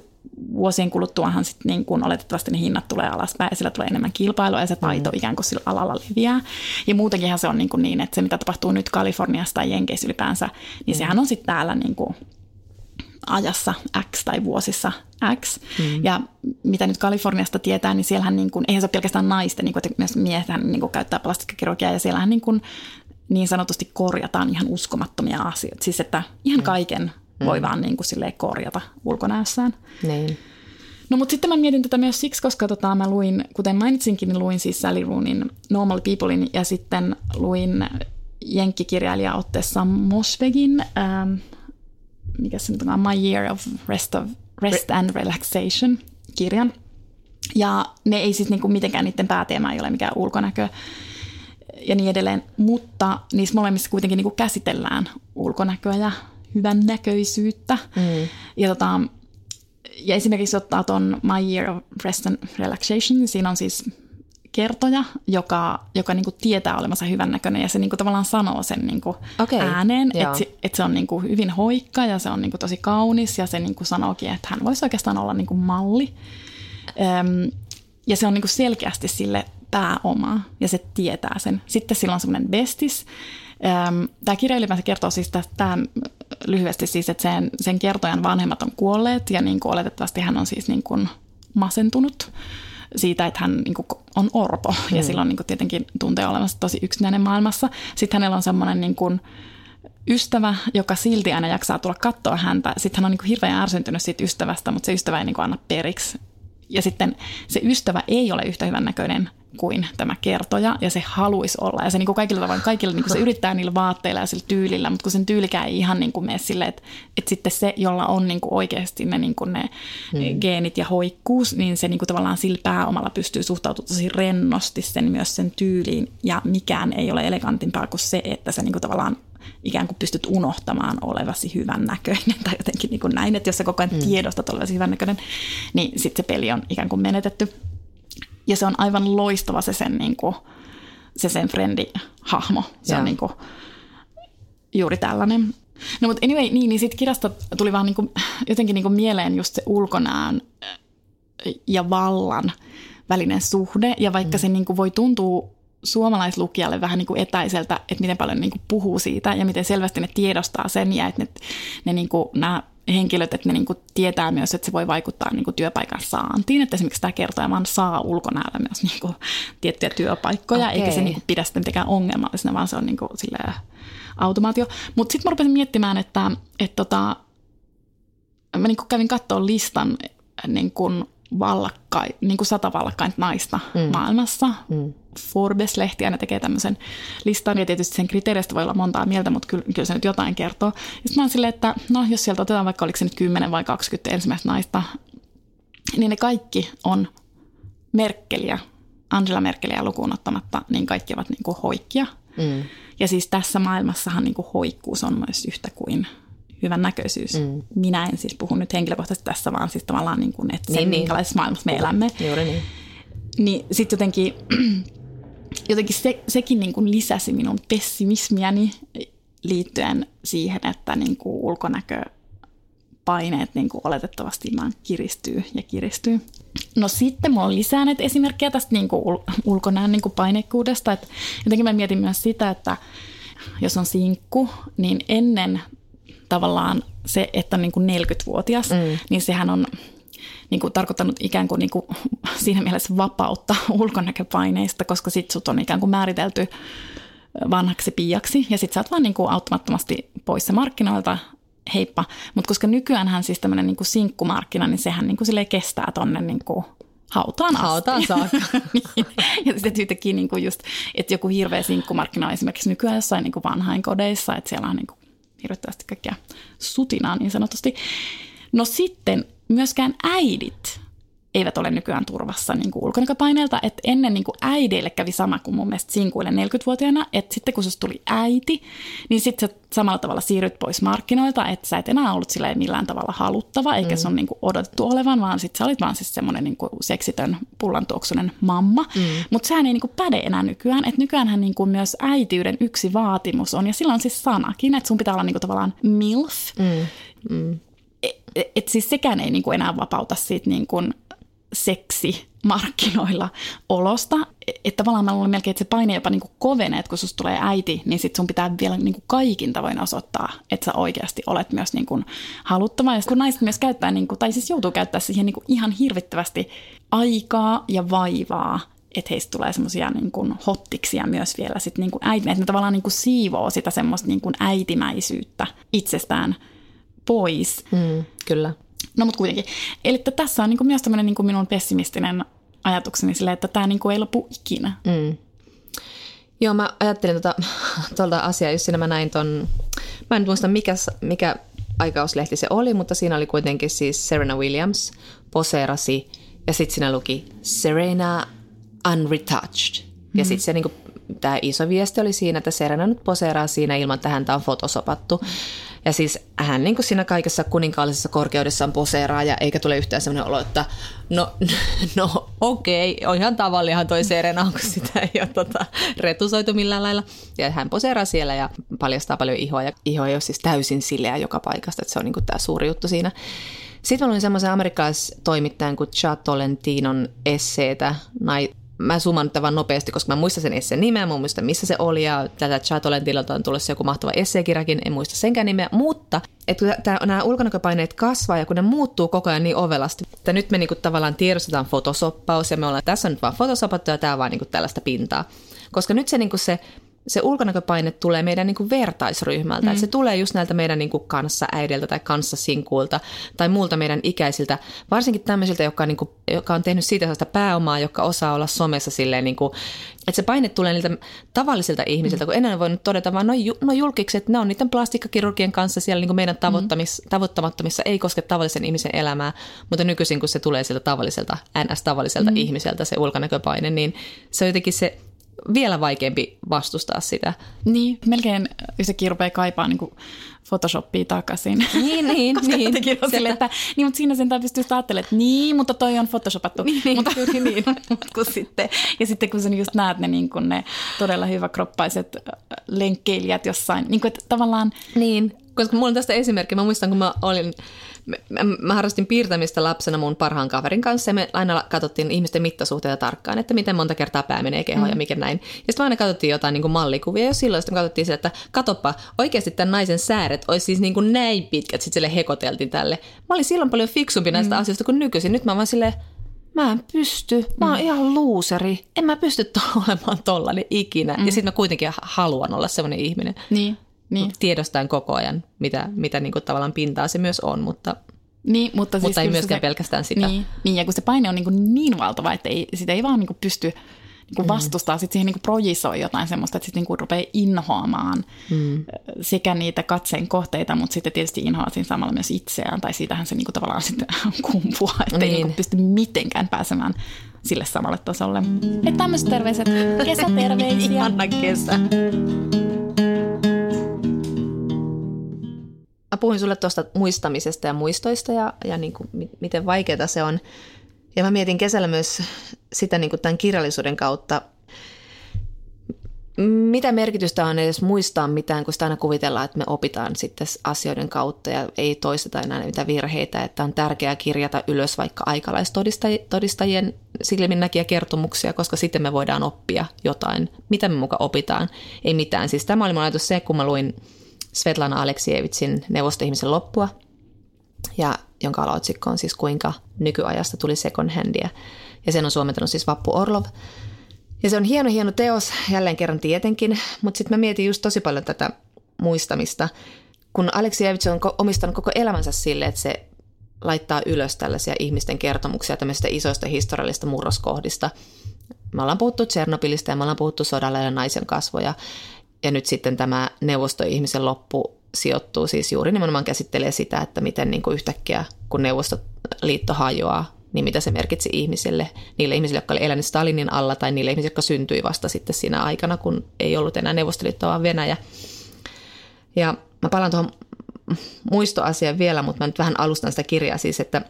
vuosien kuluttuahan sitten niin kuin oletettavasti ne hinnat tulee alaspäin ja sillä tulee enemmän kilpailua ja se taito ikään kuin sillä alalla leviää. Ja muutenkinhan se on niin, kuin niin että se mitä tapahtuu nyt Kaliforniassa tai Jenkeissä ylipäänsä, niin sehän on sitten täällä niin kuin ajassa X tai vuosissa X. Mm. Ja mitä nyt Kaliforniasta tietää, niin siellähän niin kuin, eihän se ole pelkästään naisten, niin kuin, että myös miehethän niin kuin käyttää plastikkakirurgiaa ja siellähän niin, kuin, niin sanotusti korjataan ihan uskomattomia asioita. Siis että ihan kaiken voi vaan niin kuin korjata ulkonäössään. Niin. No mutta sitten mä mietin tätä myös siksi, koska tota, mä luin, kuten mainitsinkin, niin luin siis Sally Roonin Normal Peoplein ja sitten luin jenkkikirjailija otteessa Mosvegin, ähm, mikä se nyt on, My Year of Rest, of, Rest and Relaxation kirjan. Ja ne ei siis niinku mitenkään niiden pääteema ei ole mikään ulkonäkö ja niin edelleen, mutta niissä molemmissa kuitenkin niinku käsitellään ulkonäköä ja hyvän näköisyyttä. Mm. Ja, tota, ja esimerkiksi ottaa tuon My Year of Rest and Relaxation, niin siinä on siis kertoja, joka, joka niinku tietää olevansa hyvännäköinen ja se niinku tavallaan sanoo sen niinku Okei, ääneen, että se, et se on niinku hyvin hoikka ja se on niinku tosi kaunis ja se niinku sanookin, että hän voisi oikeastaan olla niinku malli. Öm, ja se on niinku selkeästi sille pääoma ja se tietää sen. Sitten sillä on semmoinen bestis. Tämä kirja ylipäänsä kertoo siis tästä lyhyesti siis, että sen, sen kertojan vanhemmat on kuolleet ja niin kuin oletettavasti hän on siis niin kuin masentunut siitä, että hän niin kuin on orpo ja silloin niin kuin tietenkin tuntee olevansa tosi yksinäinen maailmassa. Sitten hänellä on semmoinen niin kuin ystävä, joka silti aina jaksaa tulla katsoa häntä. Sitten hän on niin kuin hirveän ärsyntynyt siitä ystävästä, mutta se ystävä ei niin kuin anna periksi. Ja sitten se ystävä ei ole yhtä hyvän näköinen kuin tämä kertoja, ja se haluaisi olla. Ja se niin kuin kaikilla tavoin, kaikilla niin kuin se yrittää niillä vaatteilla ja sillä tyylillä, mutta kun sen tyylikään ei ihan niin kuin mene silleen, että, että sitten se, jolla on niin kuin oikeasti ne, niin kuin ne hmm. geenit ja hoikkuus, niin se niin kuin tavallaan sillä pääomalla pystyy suhtautumaan tosi rennosti sen myös sen tyyliin, ja mikään ei ole elegantimpaa kuin se, että se niin kuin tavallaan ikään kuin pystyt unohtamaan olevasi hyvän näköinen tai jotenkin niin kuin näin, että jos sä koko ajan mm. tiedostat olevasi hyvän näköinen, niin sitten se peli on ikään kuin menetetty. Ja se on aivan loistava se sen, niin kuin, se sen frendi-hahmo. Se Joo. on niin kuin, juuri tällainen. No mutta anyway, niin, niin siitä kirjasta tuli vaan niin kuin, jotenkin niin kuin mieleen just se ulkonäön ja vallan välinen suhde. Ja vaikka mm. se niin kuin voi tuntua suomalaislukijalle vähän niin kuin etäiseltä, että miten paljon niin kuin puhuu siitä ja miten selvästi ne tiedostaa sen ja että ne, ne niin kuin, nämä henkilöt, että ne niin kuin tietää myös, että se voi vaikuttaa niin kuin työpaikan saantiin. Että esimerkiksi tämä kertoja vaan saa ulkonäöllä myös niin kuin tiettyjä työpaikkoja, Okei. eikä se niin kuin pidä sitä mitenkään ongelmallisena, vaan se on niin kuin silleen automaatio. Mutta sitten mä rupesin miettimään, että, että tota, mä niin kuin kävin katsoa listan niin kuin vallakkai, niin kuin sata vallakkainta naista mm. maailmassa. Mm. Forbes-lehti aina tekee tämmöisen listan, ja tietysti sen kriteereistä voi olla montaa mieltä, mutta kyllä, kyllä se nyt jotain kertoo. Sitten mä oon silleen, että no jos sieltä otetaan vaikka oliko se nyt 10 vai 20 ensimmäistä naista, niin ne kaikki on Merkeliä, Angela Merkeliä lukuun ottamatta, niin kaikki ovat niin kuin hoikkia. Mm. Ja siis tässä maailmassahan niin kuin hoikkuus on myös yhtä kuin hyvän näköisyys. Mm. Minä en siis puhu nyt henkilökohtaisesti tässä, vaan siis tavallaan niin kuin, että niin, sen, niin. minkälaisessa maailmassa me elämme. Juuri niin. Niin sitten jotenkin, jotenkin se, sekin niin kuin lisäsi minun pessimismiäni liittyen siihen, että niin kuin ulkonäkö paineet niin kuin oletettavasti vaan kiristyy ja kiristyy. No sitten mulla on lisää näitä esimerkkejä tästä niin kuin ul- ulkonäön niin kuin painekkuudesta. Että jotenkin mä mietin myös sitä, että jos on sinkku, niin ennen tavallaan se, että on niin kuin 40-vuotias, mm. niin sehän on niin kuin tarkoittanut ikään kuin, niin kuin siinä mielessä vapautta ulkonäköpaineista, koska sit sut on ikään kuin määritelty vanhaksi piiaksi ja sit sä oot vaan niin kuin auttamattomasti poissa markkinoilta, heippa. Mutta koska nykyäänhän siis tämmöinen niin kuin sinkkumarkkina, niin sehän niin kuin kestää tonne niin kuin hautaan asti. Hautaan saakka. niin. Ja sitten yhtäkkiä niin kuin just, että joku hirveä sinkkumarkkina on esimerkiksi nykyään jossain niin kuin vanhainkodeissa, että siellä on niin kuin hirveästi kaikkea sutinaa niin sanotusti. No sitten myöskään äidit eivät ole nykyään turvassa niin kuin ulkonäköpaineelta. Että ennen niin kuin äideille kävi sama kuin mun mielestä sinkuille 40-vuotiaana, että sitten kun susta tuli äiti, niin sitten sä samalla tavalla siirryt pois markkinoilta, että sä et enää ollut silleen millään tavalla haluttava, eikä mm. se on niin kuin odotettu olevan, vaan sitten sä olit vaan siis semmoinen niin kuin seksitön pullantuoksunen mamma. Mm. Mutta sehän ei niin kuin päde enää nykyään, että nykyäänhän niin kuin myös äitiyden yksi vaatimus on, ja sillä on siis sanakin, että sun pitää olla niin kuin tavallaan MILF, mm. Mm. Et, et siis sekään ei niin kuin enää vapauta siitä niin kuin seksi markkinoilla olosta. Että tavallaan mä luulen melkein, että se paine jopa niin kuin kovenee, että kun susta tulee äiti, niin sit sun pitää vielä niin kuin kaikin tavoin osoittaa, että sä oikeasti olet myös niin kuin haluttava. Ja kun naiset myös käyttää, niin kuin, tai siis joutuu käyttää siihen niin kuin ihan hirvittävästi aikaa ja vaivaa, että heistä tulee semmoisia niin kuin hottiksia myös vielä sit niin kuin äiti, että ne tavallaan niin kuin siivoo sitä semmoista niin kuin äitimäisyyttä itsestään pois. Mm, kyllä. No mutta kuitenkin. Eli tässä on niin kuin myös tämmöinen niin kuin minun pessimistinen ajatukseni sille, että tämä niin kuin ei lopu ikinä. Mm. Joo, mä ajattelin tuota, tuolta asiaa, jos siinä mä näin ton, mä en muista mikä, mikä aikauslehti se oli, mutta siinä oli kuitenkin siis Serena Williams poseerasi ja sitten siinä luki Serena Unretouched. Ja mm. sitten se niinku, tämä iso viesti oli siinä, että Serena nyt poseeraa siinä ilman, että häntä on fotosopattu. Ja siis hän niin kuin siinä kaikessa kuninkaallisessa korkeudessaan poseeraa ja eikä tule yhtään sellainen olo, että no, no okei, on ihan tavallihan toi Serena, onko sitä ei ole tota, retusoitu millään lailla. Ja hän poseeraa siellä ja paljastaa paljon ihoa ja iho ei ole siis täysin sileä joka paikasta, että se on niin kuin tämä suuri juttu siinä. Sitten mä luin semmoisen amerikkalaistoimittajan kuin Chad Tolentinon esseetä mä summan tämän nopeasti, koska mä muistan sen esseen nimeä, mä muistan missä se oli ja tätä Chatolentilta on tullut joku mahtava esseekirjakin, en muista senkään nimeä, mutta että kun nämä ulkonäköpaineet kasvaa ja kun ne muuttuu koko ajan niin ovelasti, että nyt me niinku tavallaan tiedostetaan fotosoppaus ja me ollaan, tässä on nyt vaan fotosopattu ja tämä on vaan niinku tällaista pintaa. Koska nyt se, niinku se se ulkonäköpaine tulee meidän niin kuin vertaisryhmältä. Mm. Että se tulee just näiltä meidän niin kuin kanssaäidiltä tai kanssasinkuilta tai muulta meidän ikäisiltä, varsinkin tämmöisiltä, jotka on, niin kuin, joka on tehnyt siitä sellaista pääomaa, joka osaa olla somessa silleen, niin kuin, että se paine tulee niiltä tavallisilta ihmisiltä, mm. kun ennen voinut todeta vaan, no, no julkikset, ne on niiden plastikkakirurgien kanssa siellä niin kuin meidän tavoittamis, mm. tavoittamattomissa, ei koske tavallisen ihmisen elämää, mutta nykyisin kun se tulee sieltä tavalliselta, ns-tavalliselta mm. ihmiseltä se ulkonäköpaine, niin se on jotenkin se vielä vaikeampi vastustaa sitä. Niin, melkein yhtäkkiä rupeaa kaipaa niin Photoshopia takaisin. Niin, niin, niin. sille, että, niin, mutta siinä sen pystyy ajattelemaan, että niin, mutta toi on photoshopattu. Niin, niin. mutta, niin. kun sitten, ja sitten kun sä just näet ne, niin kuin ne todella hyväkroppaiset lenkkeilijät jossain, niin kuin, että tavallaan... Niin, koska mulla on tästä esimerkki. Mä muistan, kun mä olin mä, mä harrastin piirtämistä lapsena mun parhaan kaverin kanssa ja me aina katsottiin ihmisten mittasuhteita tarkkaan, että miten monta kertaa pää menee kehoon mm. ja mikä näin. Ja sitten aina katsottiin jotain niin kuin mallikuvia ja silloin sitten katsottiin sitä, että katoppa, oikeasti tämän naisen sääret olisi siis niin kuin näin pitkät, sitten sille hekoteltiin tälle. Mä olin silloin paljon fiksumpi näistä mm. asioista kuin nykyisin. Nyt mä vaan silleen, mä en pysty, mä oon mm. ihan luuseri, en mä pysty to- olemaan tollainen ikinä. Mm. Ja sitten mä kuitenkin haluan olla sellainen ihminen. Niin. Niin. Tiedostan koko ajan, mitä, mitä niin kuin tavallaan pintaa se myös on, mutta Niin, mutta, Mutta ei myöskään pelkästään sitä. Niin, niin, ja kun se paine on niin, kuin niin valtava, että ei, sitä ei vaan niin kuin pysty niin kuin vastustaa, sitten siihen niin kuin projisoi jotain semmoista, että sitten niin kuin rupeaa inhoamaan mm. sekä niitä katseen kohteita, mutta sitten tietysti inhoaa siinä samalla myös itseään, tai siitähän se niin kuin tavallaan sitten kumpuaa, että niin. ei niin kuin pysty mitenkään pääsemään sille samalle tasolle. Että tämmöiset terveiset, kesäterveisiä. Ihana kesä. puhuin sulle tuosta muistamisesta ja muistoista ja, ja niin kuin, miten vaikeaa se on. Ja mä mietin kesällä myös sitä niin kuin tämän kirjallisuuden kautta, mitä merkitystä on edes muistaa mitään, kun sitä aina kuvitellaan, että me opitaan sitten asioiden kautta ja ei toisteta enää niitä virheitä, että on tärkeää kirjata ylös vaikka aikalaistodistajien silminnäkiä kertomuksia, koska sitten me voidaan oppia jotain. Mitä me muka opitaan? Ei mitään. Siis tämä oli mun ajatus se, kun mä luin Svetlana Aleksievitsin neuvostoihmisen loppua, ja jonka alaotsikko on siis kuinka nykyajasta tuli second handia. Ja sen on suomentanut siis Vappu Orlov. Ja se on hieno, hieno teos, jälleen kerran tietenkin, mutta sitten mä mietin just tosi paljon tätä muistamista, kun Aleksievits on omistanut koko elämänsä sille, että se laittaa ylös tällaisia ihmisten kertomuksia tämmöistä isoista historiallisista murroskohdista. Me ollaan puhuttu Tsernobylistä ja me ollaan puhuttu sodalla ja naisen kasvoja. Ja nyt sitten tämä neuvostoihmisen loppu sijoittuu siis juuri nimenomaan käsittelee sitä, että miten niin kuin yhtäkkiä, kun Neuvostoliitto hajoaa, niin mitä se merkitsi ihmisille, niille ihmisille, jotka olivat eläneet Stalinin alla tai niille ihmisille, jotka syntyi vasta sitten siinä aikana, kun ei ollut enää Neuvostoliitto, vaan Venäjä. Ja mä palaan tuohon muistoasiaan vielä, mutta mä nyt vähän alustan sitä kirjaa siis, että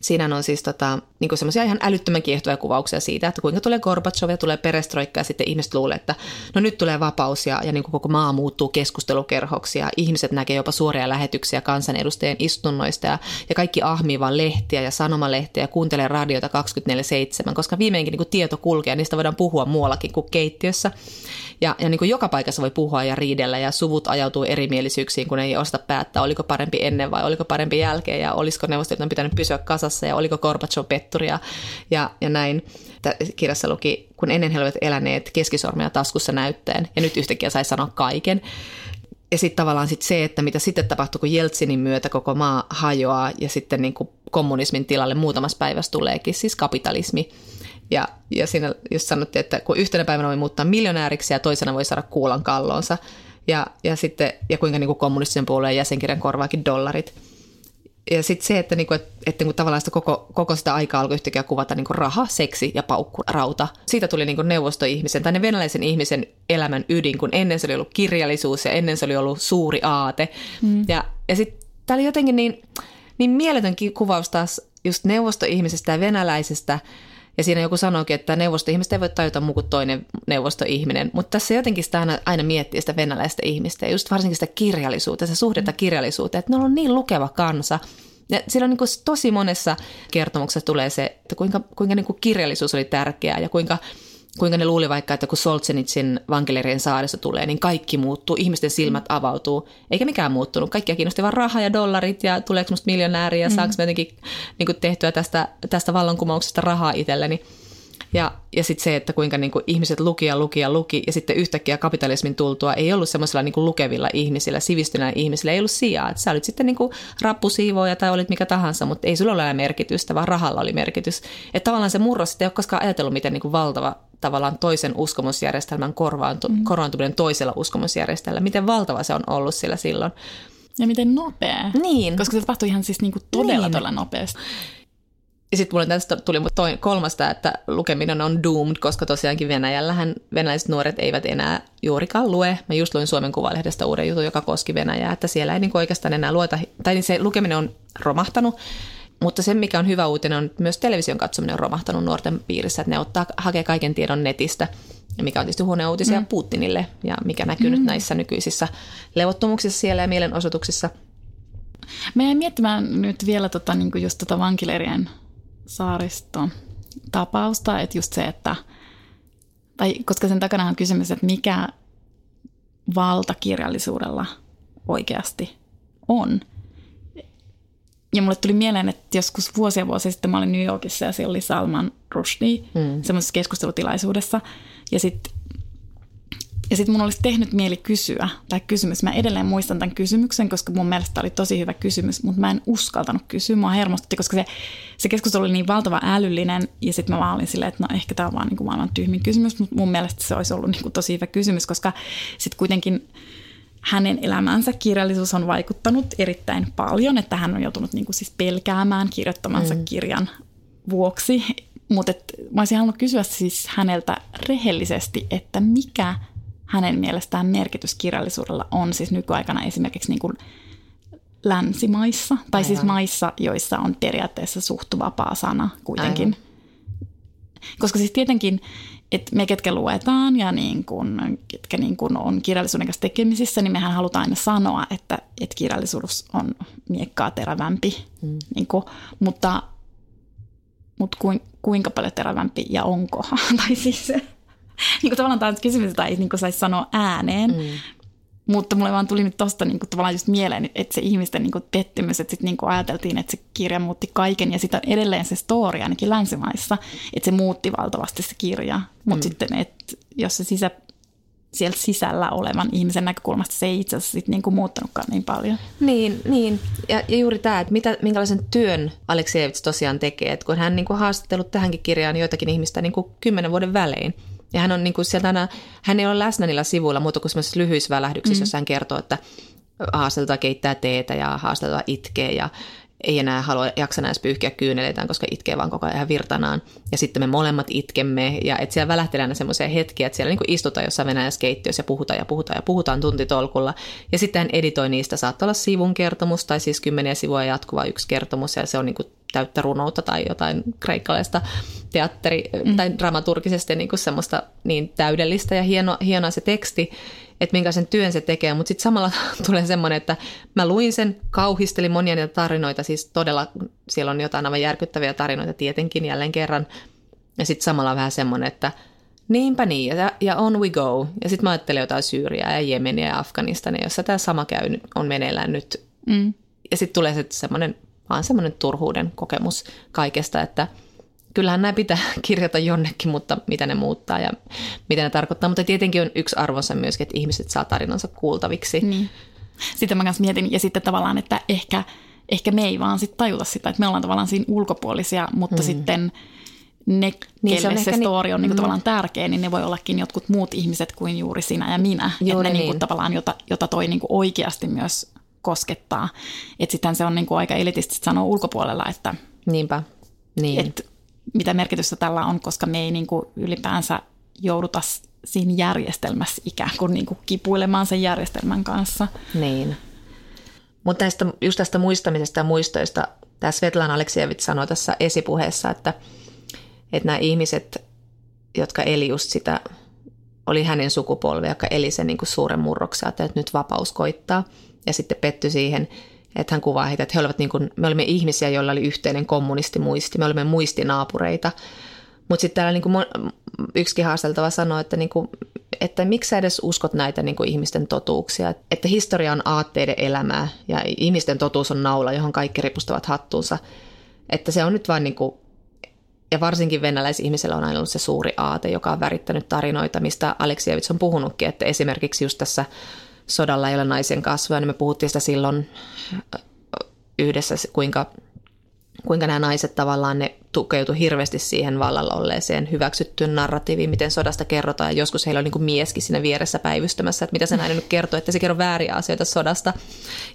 Siinä on siis tota, niin semmoisia ihan älyttömän kiehtovia kuvauksia siitä, että kuinka tulee Gorbachev ja tulee perestroikka ja sitten ihmiset luulee, että no nyt tulee vapaus ja, ja niin kuin koko maa muuttuu keskustelukerhoksi ja ihmiset näkee jopa suoria lähetyksiä kansanedustajien istunnoista ja, ja kaikki ahmii vaan lehtiä ja sanomalehtiä ja kuuntelee radiota 24-7, koska viimeinkin niin kuin tieto kulkee ja niistä voidaan puhua muuallakin kuin keittiössä. Ja, ja niin kuin joka paikassa voi puhua ja riidellä ja suvut ajautuu erimielisyyksiin, kun ei osta päättää, oliko parempi ennen vai oliko parempi jälkeen ja olisiko neuvostoliiton pitänyt pysyä kasassa ja oliko Gorbachev petturia ja, ja näin. Kirjassa luki, kun ennen he olivat eläneet keskisormia taskussa näyttäen ja nyt yhtäkkiä sai sanoa kaiken. Ja sitten tavallaan sit se, että mitä sitten tapahtui, kun Jeltsinin myötä koko maa hajoaa ja sitten niin kuin kommunismin tilalle muutamassa päivässä tuleekin siis kapitalismi. Ja, ja siinä just sanottiin, että kun yhtenä päivänä voi muuttaa miljonääriksi ja toisena voi saada kuulan kallonsa. Ja, ja, sitten, ja kuinka niin kuin kommunistisen puolueen jäsenkirjan korvaakin dollarit. Ja sitten se, että, niinku, että, että niinku tavallaan sitä koko, koko sitä aikaa alkoi yhtäkkiä kuvata niinku raha, seksi ja paukkurauta. Siitä tuli niinku neuvostoihmisen tai ne venäläisen ihmisen elämän ydin, kun ennen se oli ollut kirjallisuus ja ennen se oli ollut suuri aate. Mm. Ja, ja sitten tämä oli jotenkin niin, niin mieletön kuvaus taas just neuvostoihmisestä ja venäläisestä – ja siinä joku sanoikin, että neuvostoihmiset ei voi tajuta muu kuin toinen neuvostoihminen, mutta tässä jotenkin sitä aina, aina miettii sitä venäläistä ihmistä. Ja just varsinkin sitä kirjallisuutta, se suhdetta kirjallisuuteen, että ne on niin lukeva kansa. Ja siellä on niin kuin tosi monessa kertomuksessa tulee se, että kuinka, kuinka niin kuin kirjallisuus oli tärkeää ja kuinka kuinka ne luuli vaikka, että kun Solzhenitsin vankileirien saaressa tulee, niin kaikki muuttuu, ihmisten silmät mm. avautuu, eikä mikään muuttunut. Kaikkia kiinnosti vain raha ja dollarit ja tuleeko musta miljonääriä ja mm. saanko jotenkin niin kuin tehtyä tästä, tästä vallankumouksesta rahaa itselleni. Ja, ja sitten se, että kuinka niin kuin ihmiset luki ja luki ja luki, ja sitten yhtäkkiä kapitalismin tultua ei ollut semmoisilla niin lukevilla ihmisillä, sivistyneillä ihmisillä, ei ollut sijaa. Että sä olit sitten niin kuin rappusiivoja tai olit mikä tahansa, mutta ei sulla ole merkitystä, vaan rahalla oli merkitys. Että tavallaan se murros, että ei ole koskaan ajatellut, miten niin kuin valtava tavallaan toisen uskomusjärjestelmän korvaantu, mm. korvaantuminen toisella uskomusjärjestelmällä, miten valtava se on ollut sillä silloin. Ja miten nopea. Niin. Koska se tapahtui ihan siis niinku todella niin. todella nopeasti. Ja sitten mulle tästä tuli toi, kolmasta, että lukeminen on doomed, koska tosiaankin Venäjällähän venäläiset nuoret eivät enää juurikaan lue. Mä just luin Suomen Kuvalehdestä uuden jutun, joka koski Venäjää, että siellä ei niin oikeastaan enää lueta, tai niin se lukeminen on romahtanut. Mutta se, mikä on hyvä uutinen, on että myös television katsominen on romahtanut nuorten piirissä, että ne ottaa, hakee kaiken tiedon netistä, mikä on tietysti huonoja uutisia mm. Putinille, ja mikä näkyy mm. nyt näissä nykyisissä levottomuuksissa siellä ja mielenosoituksissa. Mä jäin miettimään nyt vielä tota, niin just tota vankileirien saaristo tapausta, että just se, että tai koska sen takana on kysymys, että mikä valta kirjallisuudella oikeasti on. Ja mulle tuli mieleen, että joskus vuosia vuosia sitten mä olin New Yorkissa ja siellä oli Salman Rushdie mm. semmoisessa keskustelutilaisuudessa. Ja sitten Ja sitten mun olisi tehnyt mieli kysyä tämä kysymys. Mä edelleen muistan tämän kysymyksen, koska mun mielestä oli tosi hyvä kysymys, mutta mä en uskaltanut kysyä. Mua hermostutti, koska se, se keskustelu oli niin valtava älyllinen. Ja sitten mä vaan olin silleen, että no ehkä tämä on vaan niin kuin maailman tyhmin kysymys, mutta mun mielestä se olisi ollut niin kuin tosi hyvä kysymys, koska sitten kuitenkin hänen elämänsä kirjallisuus on vaikuttanut erittäin paljon, että hän on joutunut niin kuin siis pelkäämään kirjoittamansa mm. kirjan vuoksi. Mutta mä olisin halunnut kysyä siis häneltä rehellisesti, että mikä hänen mielestään merkitys kirjallisuudella on siis nykyaikana esimerkiksi niin kuin länsimaissa, tai siis Aivan. siis maissa, joissa on periaatteessa suht vapaa sana kuitenkin. Aivan. Koska siis tietenkin, että me ketkä luetaan ja niin kun, ketkä niin kun on kirjallisuuden kanssa tekemisissä, niin mehän halutaan aina sanoa, että, että kirjallisuus on miekkaa terävämpi. Mm. Niin kun, mutta mutta kuinka paljon terävämpi ja onko? tai siis niin kuin tavallaan tämä on kysymys, jota ei niin kuin saisi sanoa ääneen, mm. Mutta mulle vaan tuli nyt tosta niin kuin, tavallaan just mieleen, että se ihmisten niin kuin, pettymys, että sitten niin kuin, ajateltiin, että se kirja muutti kaiken ja sitten edelleen se story ainakin länsimaissa, että se muutti valtavasti se kirja. Mutta mm. sitten, että jos se sisä, sieltä sisällä olevan ihmisen näkökulmasta se ei itse asiassa sit niin kuin muuttanutkaan niin paljon. Niin, niin. Ja, ja juuri tämä, että mitä, minkälaisen työn Aleksejevits tosiaan tekee, että kun hän niin kuin haastattelut tähänkin kirjaan joitakin ihmistä niin kuin kymmenen vuoden välein, ja hän on niin kuin sieltä aina, hän ei ole läsnä niillä sivuilla muuta kuin lyhyissä välähdyksissä, mm. jossa hän kertoo, että haasteltua keittää teetä ja haasteltua itkee ja ei enää halua jaksa edes pyyhkiä kyyneleitään, koska itkee vaan koko ajan virtanaan. Ja sitten me molemmat itkemme, ja että siellä välähtelee aina semmoisia hetkiä, että siellä niin istutaan jossain Venäjässä keittiössä ja puhutaan ja puhutaan ja puhutaan tuntitolkulla. Ja sitten hän editoi niistä, saattaa olla sivun kertomus tai siis kymmeniä sivua jatkuva yksi kertomus, ja se on niin kuin täyttä runoutta tai jotain kreikkalaista teatteri- mm. tai dramaturgisesti niin kuin semmoista niin täydellistä ja hieno, hienoa se teksti, että minkä sen työn se tekee, mutta sitten samalla tulee semmoinen, että mä luin sen, kauhistelin monia niitä tarinoita, siis todella siellä on jotain aivan järkyttäviä tarinoita tietenkin jälleen kerran, ja sitten samalla vähän semmoinen, että niinpä niin, ja, ja on we go. Ja sitten mä ajattelen jotain Syyriaa ja Jemeniä ja Afganistania, jossa tämä sama käy, on meneillään nyt. Mm. Ja sitten tulee se semmoinen, vaan semmoinen turhuuden kokemus kaikesta, että – kyllähän nämä pitää kirjata jonnekin, mutta mitä ne muuttaa ja mitä ne tarkoittaa. Mutta tietenkin on yksi arvonsa myöskin, että ihmiset saa tarinansa kuultaviksi. Niin. Sitten mä kanssa mietin, ja sitten tavallaan, että ehkä, ehkä me ei vaan sit tajuta sitä, että me ollaan tavallaan siinä ulkopuolisia, mutta mm. sitten ne, niin se, on se story on niin, mm. tavallaan tärkeä, niin ne voi ollakin jotkut muut ihmiset kuin juuri sinä ja minä. Juuri että ne niin. Niin tavallaan, jota, jota toi niin kuin oikeasti myös koskettaa. Että sitten se on niin kuin aika elitistä sanoa ulkopuolella, että Niinpä. Niin. Et mitä merkitystä tällä on, koska me ei niin kuin ylipäänsä jouduta siinä järjestelmässä ikään kuin, niin kuin kipuilemaan sen järjestelmän kanssa. Niin. Mutta tästä, just tästä muistamisesta ja muistoista, tämä Svetlana Aleksejevit sanoi tässä esipuheessa, että, että nämä ihmiset, jotka eli just sitä, oli hänen sukupolvi, joka eli sen niin kuin suuren murroksen, että nyt vapaus koittaa, ja sitten petty siihen, että hän kuvaa heitä, että he olivat niin kuin, me olimme ihmisiä, joilla oli yhteinen kommunistimuisti, me olimme muistinaapureita. Mutta sitten täällä niin kuin yksikin haasteltava sanoi, että, niin kuin, että miksi sä edes uskot näitä niin kuin ihmisten totuuksia, että historia on aatteiden elämää ja ihmisten totuus on naula, johon kaikki ripustavat hattuunsa. Että se on nyt vain niin kuin, ja varsinkin venäläisihmisellä on aina ollut se suuri aate, joka on värittänyt tarinoita, mistä Aleksievits on puhunutkin, että esimerkiksi just tässä sodalla ei ole naisen kasvoja, niin me puhuttiin sitä silloin yhdessä, kuinka, kuinka nämä naiset tavallaan ne tukeutu hirveästi siihen vallalla olleeseen hyväksyttyyn narratiiviin, miten sodasta kerrotaan. Ja joskus heillä on niin mieskin siinä vieressä päivystämässä, että mitä se nainen nyt kertoo, että se kerro vääriä asioita sodasta.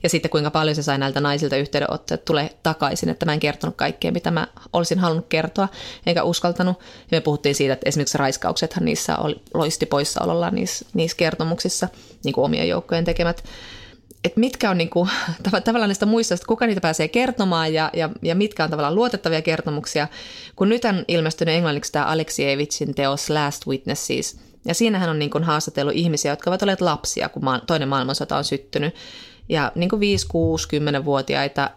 Ja sitten kuinka paljon se sai näiltä naisilta yhteydenottoja, että tulee takaisin, että mä en kertonut kaikkea, mitä mä olisin halunnut kertoa, eikä uskaltanut. Ja me puhuttiin siitä, että esimerkiksi raiskauksethan niissä oli, loisti poissaololla niissä, niissä kertomuksissa, niin kuin omien joukkojen tekemät että mitkä on niinku, tavallaan näistä muista, että kuka niitä pääsee kertomaan ja, ja, ja mitkä on tavallaan luotettavia kertomuksia. Kun nyt on ilmestynyt englanniksi tämä Aleksievitsin teos Last Witnesses, ja siinähän on niinku haastatellut ihmisiä, jotka ovat olleet lapsia, kun toinen maailmansota on syttynyt. Ja niin kuin 5-6-10-vuotiaita,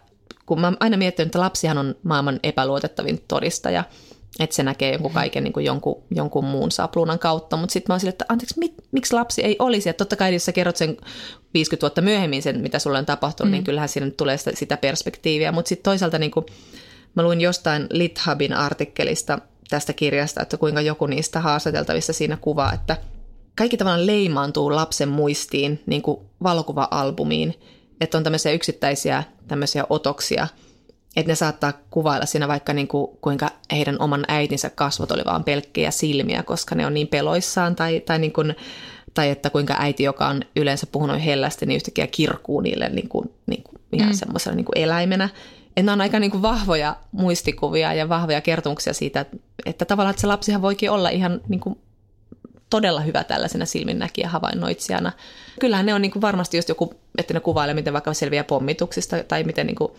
kun mä aina miettinyt, että lapsihan on maailman epäluotettavin todistaja – että se näkee jonkun kaiken niin kuin jonkun, jonkun muun sapluunan kautta. Mutta sitten mä oon sille, että anteeksi, mit, miksi lapsi ei olisi? Että totta kai jos sä kerrot sen 50 vuotta myöhemmin sen, mitä sulle on tapahtunut, niin mm. niin kyllähän siinä tulee sitä, sitä perspektiiviä. Mutta sitten toisaalta niin kuin, mä luin jostain Lithabin artikkelista tästä kirjasta, että kuinka joku niistä haastateltavissa siinä kuvaa, että kaikki tavallaan leimaantuu lapsen muistiin niin kuin valokuva-albumiin, että on tämmöisiä yksittäisiä tämmöisiä otoksia, että ne saattaa kuvailla siinä vaikka niin kuin, kuinka heidän oman äitinsä kasvot oli vaan pelkkiä silmiä, koska ne on niin peloissaan, tai, tai, niin kuin, tai että kuinka äiti, joka on yleensä puhunut hellästi, niin yhtäkkiä kirkuu niille niin kuin, niin kuin ihan mm. semmoisella niin kuin eläimenä. Että nämä on aika niin kuin vahvoja muistikuvia ja vahvoja kertomuksia siitä, että, että tavallaan että se lapsihan voikin olla ihan niin kuin todella hyvä tällaisena silminnäkijä havainnoitsijana. Kyllähän ne on niin kuin varmasti just joku, että ne kuvailee, miten vaikka selviää pommituksista tai miten, niin kuin,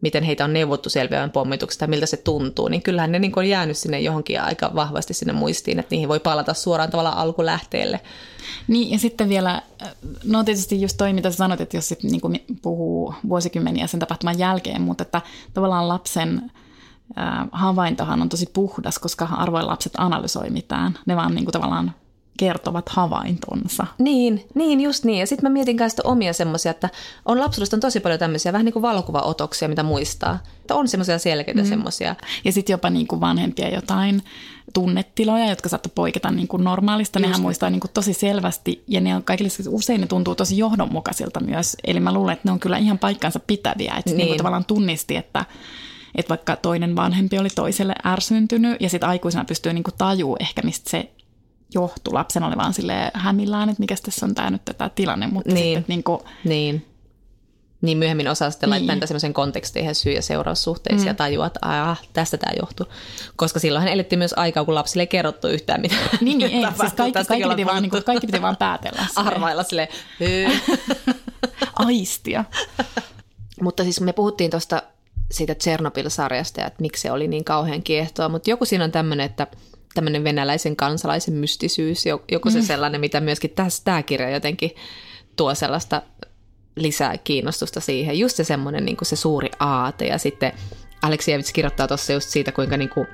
miten heitä on neuvottu selviämään pommituksista ja miltä se tuntuu, niin kyllähän ne niin kuin on jäänyt sinne johonkin aika vahvasti sinne muistiin, että niihin voi palata suoraan tavallaan alkulähteelle. Niin, ja sitten vielä, no tietysti just toi, mitä sä sanot, että jos sit niinku puhuu vuosikymmeniä sen tapahtuman jälkeen, mutta että tavallaan lapsen ää, havaintohan on tosi puhdas, koska harvoin lapset analysoi mitään. Ne vaan niinku tavallaan kertovat havaintonsa. Niin, niin just niin. Ja sitten mä mietin kanssa omia semmoisia, että on lapsuudesta on tosi paljon tämmöisiä vähän niin kuin valokuvaotoksia, mitä muistaa. Että on semmoisia selkeitä mm. semmoisia. Ja sitten jopa niin kuin vanhempia jotain tunnetiloja, jotka saattaa poiketa niin kuin normaalista. Nehän muistaa niin kuin tosi selvästi ja ne on kaikille, usein ne tuntuu tosi johdonmukaisilta myös. Eli mä luulen, että ne on kyllä ihan paikkansa pitäviä. Että niin. niin kuin tavallaan tunnisti, että että vaikka toinen vanhempi oli toiselle ärsyntynyt ja sitten aikuisena pystyy niinku tajuu ehkä, mistä se johtui. Lapsen oli vaan silleen hämillään, että mikä tässä on tämä nyt tätä tilanne, mutta Niin. sitten niinku, Niin. Niin myöhemmin osaa sitten Niin. laittaa semmoisen kontekstiin syy- ja seuraussuhteisiin mm. ja tajua, että ah, tästä tämä johtuu. Koska silloinhan elettiin myös aikaa, kun lapsille ei kerrottu yhtään mitään. niin, niin ei, siis kaikki, kaikki, piti vaan, puhuttu. niinku, kaikki piti vaan päätellä. silleen, Arvailla sille Aistia. Mutta siis me puhuttiin tuosta siitä Chernobyl-sarjasta ja että miksi se oli niin kauhean kiehtoa, mutta joku siinä on tämmöinen, että tämmöinen venäläisen kansalaisen mystisyys, jo- joku se sellainen, mitä myöskin tässä tämä kirja jotenkin tuo sellaista lisää kiinnostusta siihen. Just se semmoinen niin se suuri aate ja sitten Aleksievits kirjoittaa tuossa just siitä, kuinka niin kuin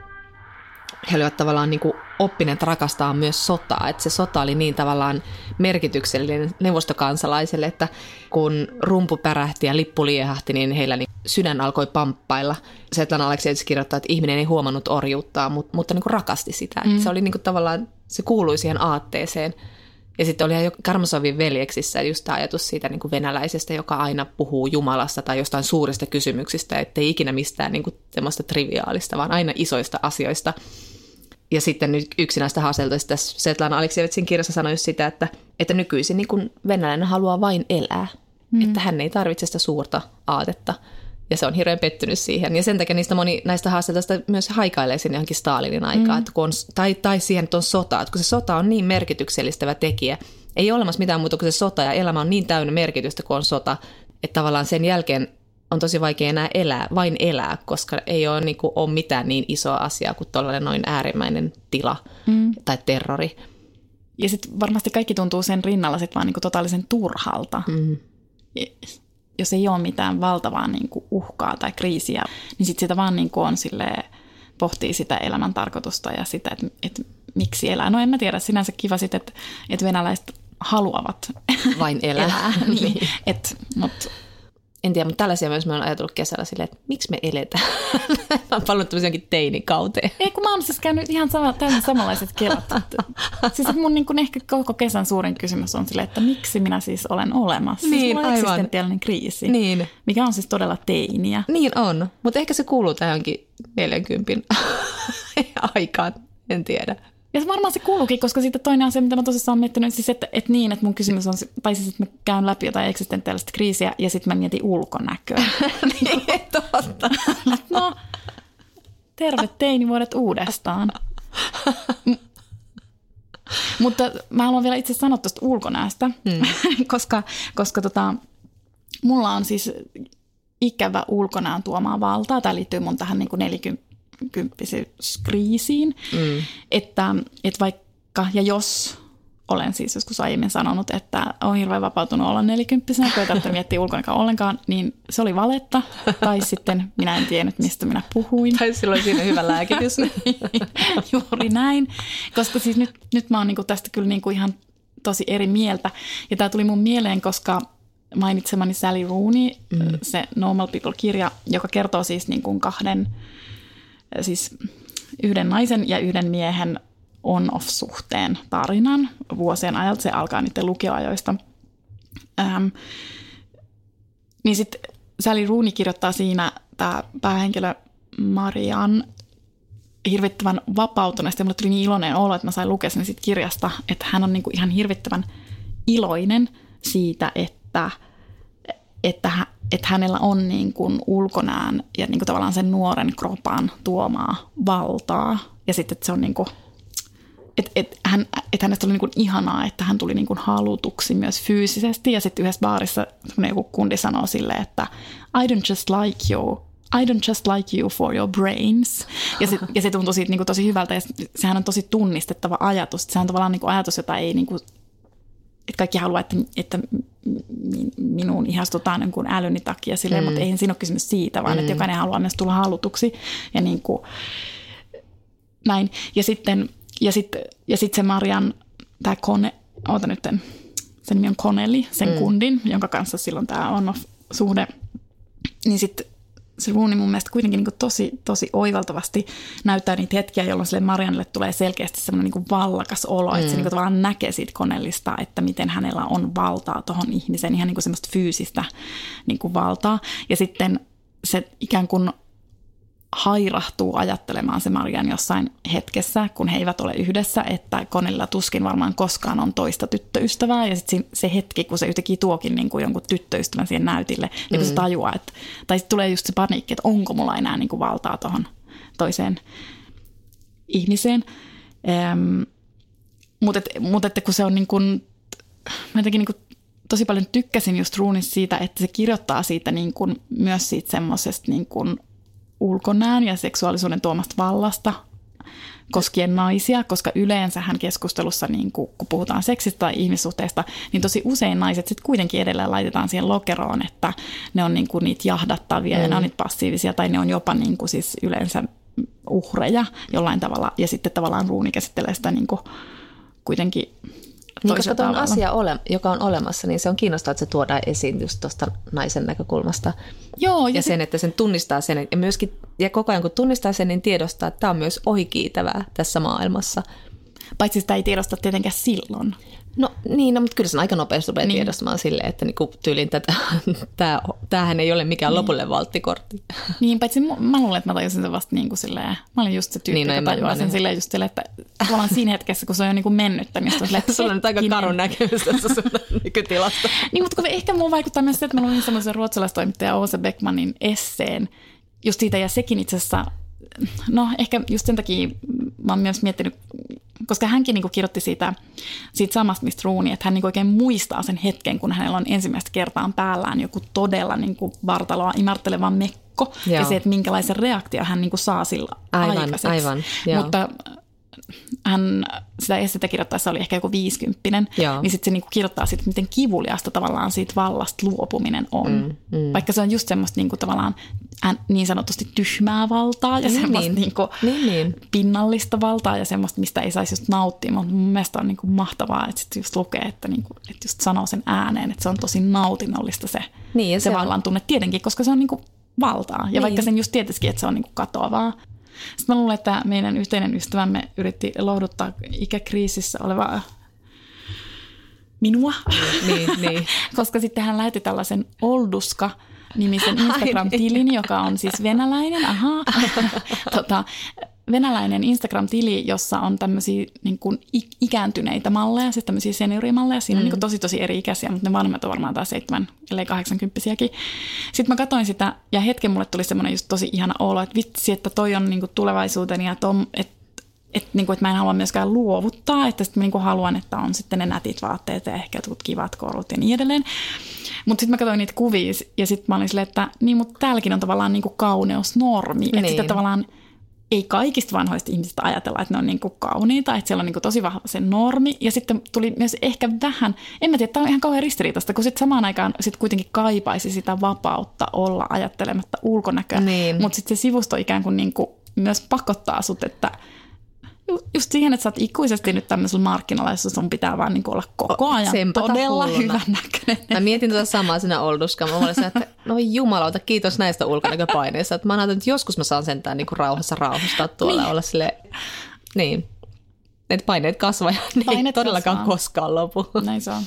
he olivat tavallaan niin kuin oppineet rakastaa myös sotaa. Että se sota oli niin tavallaan merkityksellinen neuvostokansalaiselle, että kun rumpu pärähti ja lippu liehahti, niin heillä niin sydän alkoi pamppailla. Svetlana Aleksievits kirjoittaa, että ihminen ei huomannut orjuuttaa, mutta, mutta niin kuin rakasti sitä. Mm. Se oli niin kuin tavallaan, se kuului siihen aatteeseen. Ja sitten oli jo Karmasovin veljeksissä just tämä ajatus siitä niin kuin venäläisestä, joka aina puhuu Jumalasta tai jostain suurista kysymyksistä, ettei ikinä mistään niin kuin semmoista triviaalista, vaan aina isoista asioista. Ja sitten nyt yksi näistä haasteilta tässä Svetlana Aleksievitsin kirjassa sanoi just sitä, että, että nykyisin niin kuin venäläinen haluaa vain elää. Mm. Että hän ei tarvitse sitä suurta aatetta. Ja se on hirveän pettynyt siihen. Ja sen takia niistä moni näistä haasteista myös haikailee sinne johonkin Stalinin aikaan. Mm. Että kun on, tai, tai siihen, että on sota. Että kun se sota on niin merkityksellistävä tekijä. Ei ole olemassa mitään muuta kuin se sota ja elämä on niin täynnä merkitystä, kun on sota. Että tavallaan sen jälkeen on tosi vaikea enää elää, vain elää, koska ei ole, niin kuin, ole mitään niin isoa asiaa kuin tuollainen noin äärimmäinen tila mm. tai terrori. Ja sitten varmasti kaikki tuntuu sen rinnalla sit vaan niinku totaalisen turhalta. Mm. Jos ei ole mitään valtavaa niinku uhkaa tai kriisiä, niin sitten sitä vaan niinku on silleen, pohtii sitä elämän tarkoitusta ja sitä, että et miksi elää. No en mä tiedä, sinänsä kiva sitten, että et venäläiset haluavat Vain elää. elää. niin. Et, mut, En tiedä, mutta tällaisia myös mä oon ajatellut kesällä silleen, että miksi me eletään. mä oon palannut tämmöisen jonkin teinikauteen. ei kun mä oon siis käynyt ihan sama, täysin samanlaiset kelat. Siis että mun niin kun ehkä koko kesän suurin kysymys on silleen, että miksi minä siis olen olemassa. siis Niin, mulla on eksistentiaalinen kriisi, Niin. mikä on siis todella teiniä. Niin on, mutta ehkä se kuuluu tähän jonkin 40 aikaan, en tiedä. Ja se varmaan se kuuluukin, koska sitten toinen asia, mitä mä tosissaan miettinyt, siis että, että niin, että mun kysymys on, tai siis, että mä käyn läpi jotain eksistentiaalista kriisiä ja sitten mä mietin ulkonäköä. niin, totta. No, terve teinivuodet uudestaan. Mutta mä haluan vielä itse sanoa tuosta ulkonäöstä, mm. koska, koska tota, mulla on siis ikävä ulkonäön tuomaa valtaa. Tämä liittyy mun tähän niin nelikymppisyyskriisiin. Mm. Että, että vaikka, ja jos olen siis joskus aiemmin sanonut, että on hirveän vapautunut olla nelikymppisenä, kun ei tarvitse miettiä ulkonäköä ollenkaan, niin se oli valetta. Tai sitten minä en tiennyt, mistä minä puhuin. Tai silloin siinä hyvä lääkitys. Juuri näin, koska siis nyt, nyt mä oon niinku tästä kyllä niinku ihan tosi eri mieltä. Ja tämä tuli mun mieleen, koska mainitsemani Sally Rooney, mm. se Normal People-kirja, joka kertoo siis niinku kahden, siis yhden naisen ja yhden miehen on-off-suhteen tarinan vuosien ajalta. Se alkaa niiden lukioajoista. Ähm, niin sitten Sally Rooney kirjoittaa siinä tämä päähenkilö Marian hirvittävän vapautuneesti. Mulle tuli niin iloinen olo, että mä sain lukea sen siitä kirjasta, että hän on niinku ihan hirvittävän iloinen siitä, että, että, että hänellä on niin kuin ulkonään ja niin kuin tavallaan sen nuoren kropan tuomaa valtaa. Ja sitten, että se on niin kuin, että, että, hän, että hänestä oli niin kuin ihanaa, että hän tuli niin kuin halutuksi myös fyysisesti. Ja sitten yhdessä baarissa joku kundi sanoo silleen, että I don't just like you, I don't just like you for your brains. Ja se, ja se tuntui siitä niin kuin tosi hyvältä ja sehän on tosi tunnistettava ajatus. Se on tavallaan niin kuin ajatus, jota ei niin kuin että kaikki haluaa, että, että minuun ihastutaan niin kuin älyni takia, silleen, mm. mutta eihän siinä ole kysymys siitä, vaan mm. että jokainen haluaa myös tulla halutuksi. Ja niin kuin, näin. Ja sitten, ja sitten, ja sitten se Marian, tämä kone, oota nyt, sen nimi on Connelly, sen mm. kundin, jonka kanssa silloin tämä on-off-suhde, niin sitten se ruuni mun mielestä kuitenkin niin tosi, tosi oivaltavasti näyttää niitä hetkiä, jolloin sille Marianille tulee selkeästi semmoinen niin vallakas olo, mm. että se niin tavallaan näkee siitä konellista, että miten hänellä on valtaa tuohon ihmiseen, ihan niin semmoista fyysistä niin valtaa. Ja sitten se ikään kuin hairahtuu ajattelemaan se Marian jossain hetkessä, kun he eivät ole yhdessä, että Konella tuskin varmaan koskaan on toista tyttöystävää. Ja sitten se hetki, kun se yhtäkkiä tuokin niin kuin jonkun tyttöystävän siihen näytille, niin kun mm. se tajuaa, että, tai sitten tulee just se paniikki, että onko mulla enää niin kuin valtaa tuohon toiseen ihmiseen. Ähm, mutta et, mut että kun se on niin kuin, mä jotenkin niin kuin tosi paljon tykkäsin just Ruunissa siitä, että se kirjoittaa siitä niin kuin, myös siitä semmoisesta niin kuin ulkonäön ja seksuaalisuuden tuomasta vallasta koskien naisia, koska yleensä hän keskustelussa, niin kun, kun puhutaan seksistä tai ihmissuhteista, niin tosi usein naiset sitten kuitenkin edelleen laitetaan siihen lokeroon, että ne on niin kuin niitä jahdattavia mm. ja ne on niitä passiivisia tai ne on jopa niin kuin siis yleensä uhreja jollain tavalla ja sitten tavallaan ruuni käsittelee sitä niin kuin kuitenkin niin koska tuo on asia, ole, joka on olemassa, niin se on kiinnostavaa, että se tuodaan esiin just tuosta naisen näkökulmasta. Joo. Ja, ja sen, että sen tunnistaa sen, ja, myöskin, ja koko ajan kun tunnistaa sen, niin tiedostaa, että tämä on myös ohikiitävää tässä maailmassa. Paitsi sitä ei tiedosta tietenkään silloin. No niin, no, mutta kyllä se aika nopeasti rupeaa niin. tiedostamaan silleen, että niinku, tyylin tätä, tää, tämähän ei ole mikään niin. lopulle valttikortti. Niin, paitsi mä luulen, että mä tajusin sen vasta niin kuin silleen, mä olin just se tyyppi, niin, no, joka tajuaa sen silleen just silleen, että tavallaan siinä hetkessä, kun se on jo niin kuin mennyttä, niin on silleen, että Sulla on nyt aika karun näkemys tässä sun nykytilasta. niin, mutta kun ehkä mulla vaikuttaa myös se, että mä luin semmoisen ruotsalaistoimittaja Ose Beckmanin esseen, just siitä, ja sekin itse asiassa no ehkä just sen takia mä oon myös miettinyt, koska hänkin niin kirjoitti siitä, siitä samasta mistä ruuni, että hän niin oikein muistaa sen hetken, kun hänellä on ensimmäistä kertaa päällään joku todella niin vartaloa imarteleva mekko, Joo. ja se, että minkälaisen reaktio hän niin saa sillä aivan, aikaiseksi. Aivan, Mutta hän sitä estettä kirjoittaessa oli ehkä joku viisikymppinen, Joo. niin sitten se niinku kirjoittaa siitä, miten kivuliasta tavallaan siitä vallasta luopuminen on. Mm, mm. Vaikka se on just semmoista niinku tavallaan niin sanotusti tyhmää valtaa ja niin, semmoista niin. Niinku niin, niin. pinnallista valtaa ja semmoista, mistä ei saisi just nauttia. Mutta mun mielestä on niinku mahtavaa, että sitten just lukee, että, niinku, että just sanoo sen ääneen, että se on tosi nautinnollista se, niin, se, se vallan tunne tietenkin, koska se on niinku valtaa. Ja niin. vaikka sen just tietysti, että se on niinku katoavaa, sitten mä luulen, että meidän yhteinen ystävämme yritti lohduttaa ikäkriisissä olevaa minua, niin, niin. koska sitten hän lähetti tällaisen Olduska nimisen Instagram-tilin, joka on siis venäläinen. Aha. tota, venäläinen Instagram-tili, jossa on tämmöisiä niin kuin ikääntyneitä malleja, siis tämmöisiä seniorimalleja. Siinä mm. on niin tosi tosi eri ikäisiä, mutta ne vanhemmat on varmaan taas 7, ellei 80 Sitten mä katsoin sitä ja hetken mulle tuli semmoinen just tosi ihana olo, että vitsi, että toi on niin kuin tulevaisuuteni ja tom, että että, niin kuin, että mä en halua myöskään luovuttaa, että sitten mä niin haluan, että on sitten ne nätit vaatteet ja ehkä jotkut kivat korut ja niin edelleen. Mutta sitten mä katsoin niitä kuvia ja sitten mä olin silleen, että niin, mutta täälläkin on tavallaan niin kuin kauneusnormi. Niin. Että sitten tavallaan ei kaikista vanhoista ihmisistä ajatella, että ne on niin kuin kauniita, että siellä on niin kuin tosi vahva se normi. Ja sitten tuli myös ehkä vähän, en mä tiedä, tämä on ihan kauhean ristiriitaista, kun sitten samaan aikaan sit kuitenkin kaipaisi sitä vapautta olla ajattelematta ulkonäköä. Niin. Mutta sitten se sivusto ikään kuin, niin kuin myös pakottaa sut, että – just siihen, että sä oot ikuisesti nyt tämmöisellä markkinalla, jossa sun pitää vaan niin olla koko ajan Sempata todella hulluna. hyvän näköinen. Mä mietin tuota samaa siinä olduska. Mä olin että no jumalauta, kiitos näistä ulkonäköpaineista. Että mä ajattelin, että joskus mä saan sentään niin kuin rauhassa rauhastaa tuolla niin. olla sille niin. että paineet kasvaa ja ne ei Paineet todellakaan kasvaa. koskaan lopu. Näin se on.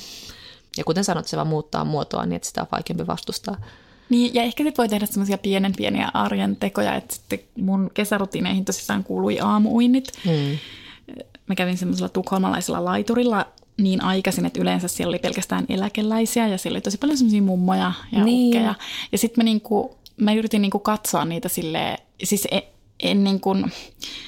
Ja kuten sanot, se vaan muuttaa muotoa niin, että sitä on vaikeampi vastustaa. Niin, ja ehkä sit voi tehdä semmoisia pienen pieniä arjen tekoja, että sitten mun kesärutiineihin tosissaan kuului aamuuinnit. Hmm. Mä kävin semmoisella tukholmalaisella laiturilla niin aikaisin, että yleensä siellä oli pelkästään eläkeläisiä ja siellä oli tosi paljon semmoisia mummoja ja Niin. niin. ukkeja. Ja sitten mä, niinku, mä yritin niinku katsoa niitä silleen, siis en, en, niinku,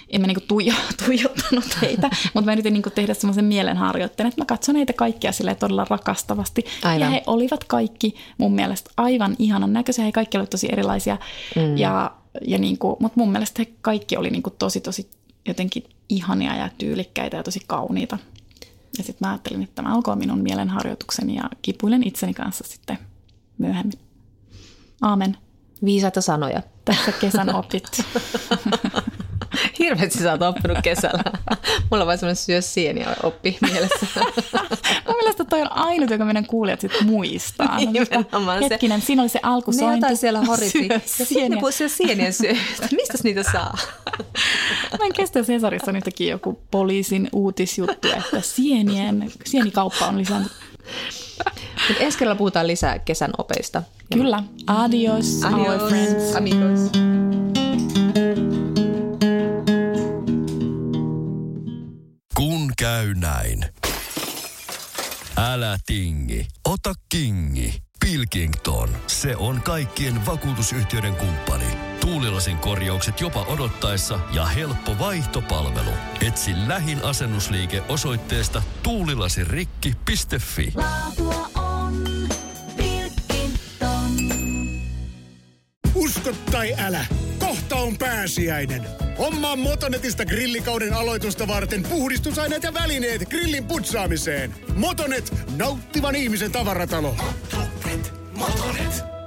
en mä niinku tuijo, tuijottanut heitä, mutta mä yritin niinku tehdä semmoisen mielenharjoitteen, että mä katson heitä kaikkia silleen todella rakastavasti. Aivan. Ja he olivat kaikki mun mielestä aivan ihanan näköisiä. He kaikki olivat tosi erilaisia, mm. ja, ja niinku, mutta mun mielestä he kaikki oli niinku tosi tosi jotenkin ihania ja tyylikkäitä ja tosi kauniita. Ja sitten mä ajattelin, että tämä olkoon minun mielenharjoitukseni ja kipuilen itseni kanssa sitten myöhemmin. Aamen. Viisaita sanoja. Tässä kesän opit. Hirveästi sä oot oppinut kesällä. Mulla on vain semmoinen syö sieniä oppi mielessä. Mun mielestä toi on ainut, joka meidän kuulijat sit muistaa. No, Nimenomaan se- Hetkinen, siinä oli se Ne alkusointi. jotain siellä horiti. Syö Ja sitten sieniä. ne sienien syö. Mistä niitä saa? Mä en kestä Cesarissa on yhtäkkiä joku poliisin uutisjuttu, että sienien, sienikauppa on lisääntynyt. Mutta ensi kerralla puhutaan lisää kesän opeista. Kyllä. Adios, our friends. amigos. Kun käy näin. Älä tingi, ota kingi. Pilkington, se on kaikkien vakuutusyhtiöiden kumppani. Tuulilasin korjaukset jopa odottaessa ja helppo vaihtopalvelu. Etsi lähin asennusliike osoitteesta tuulilasirikki.fi. Laatua on Pilkington. Usko tai älä, kohta on pääsiäinen. Hommaa Motonetista grillikauden aloitusta varten puhdistusaineet ja välineet grillin putsaamiseen. Motonet, nauttivan ihmisen tavaratalo. Motonet, Motonet.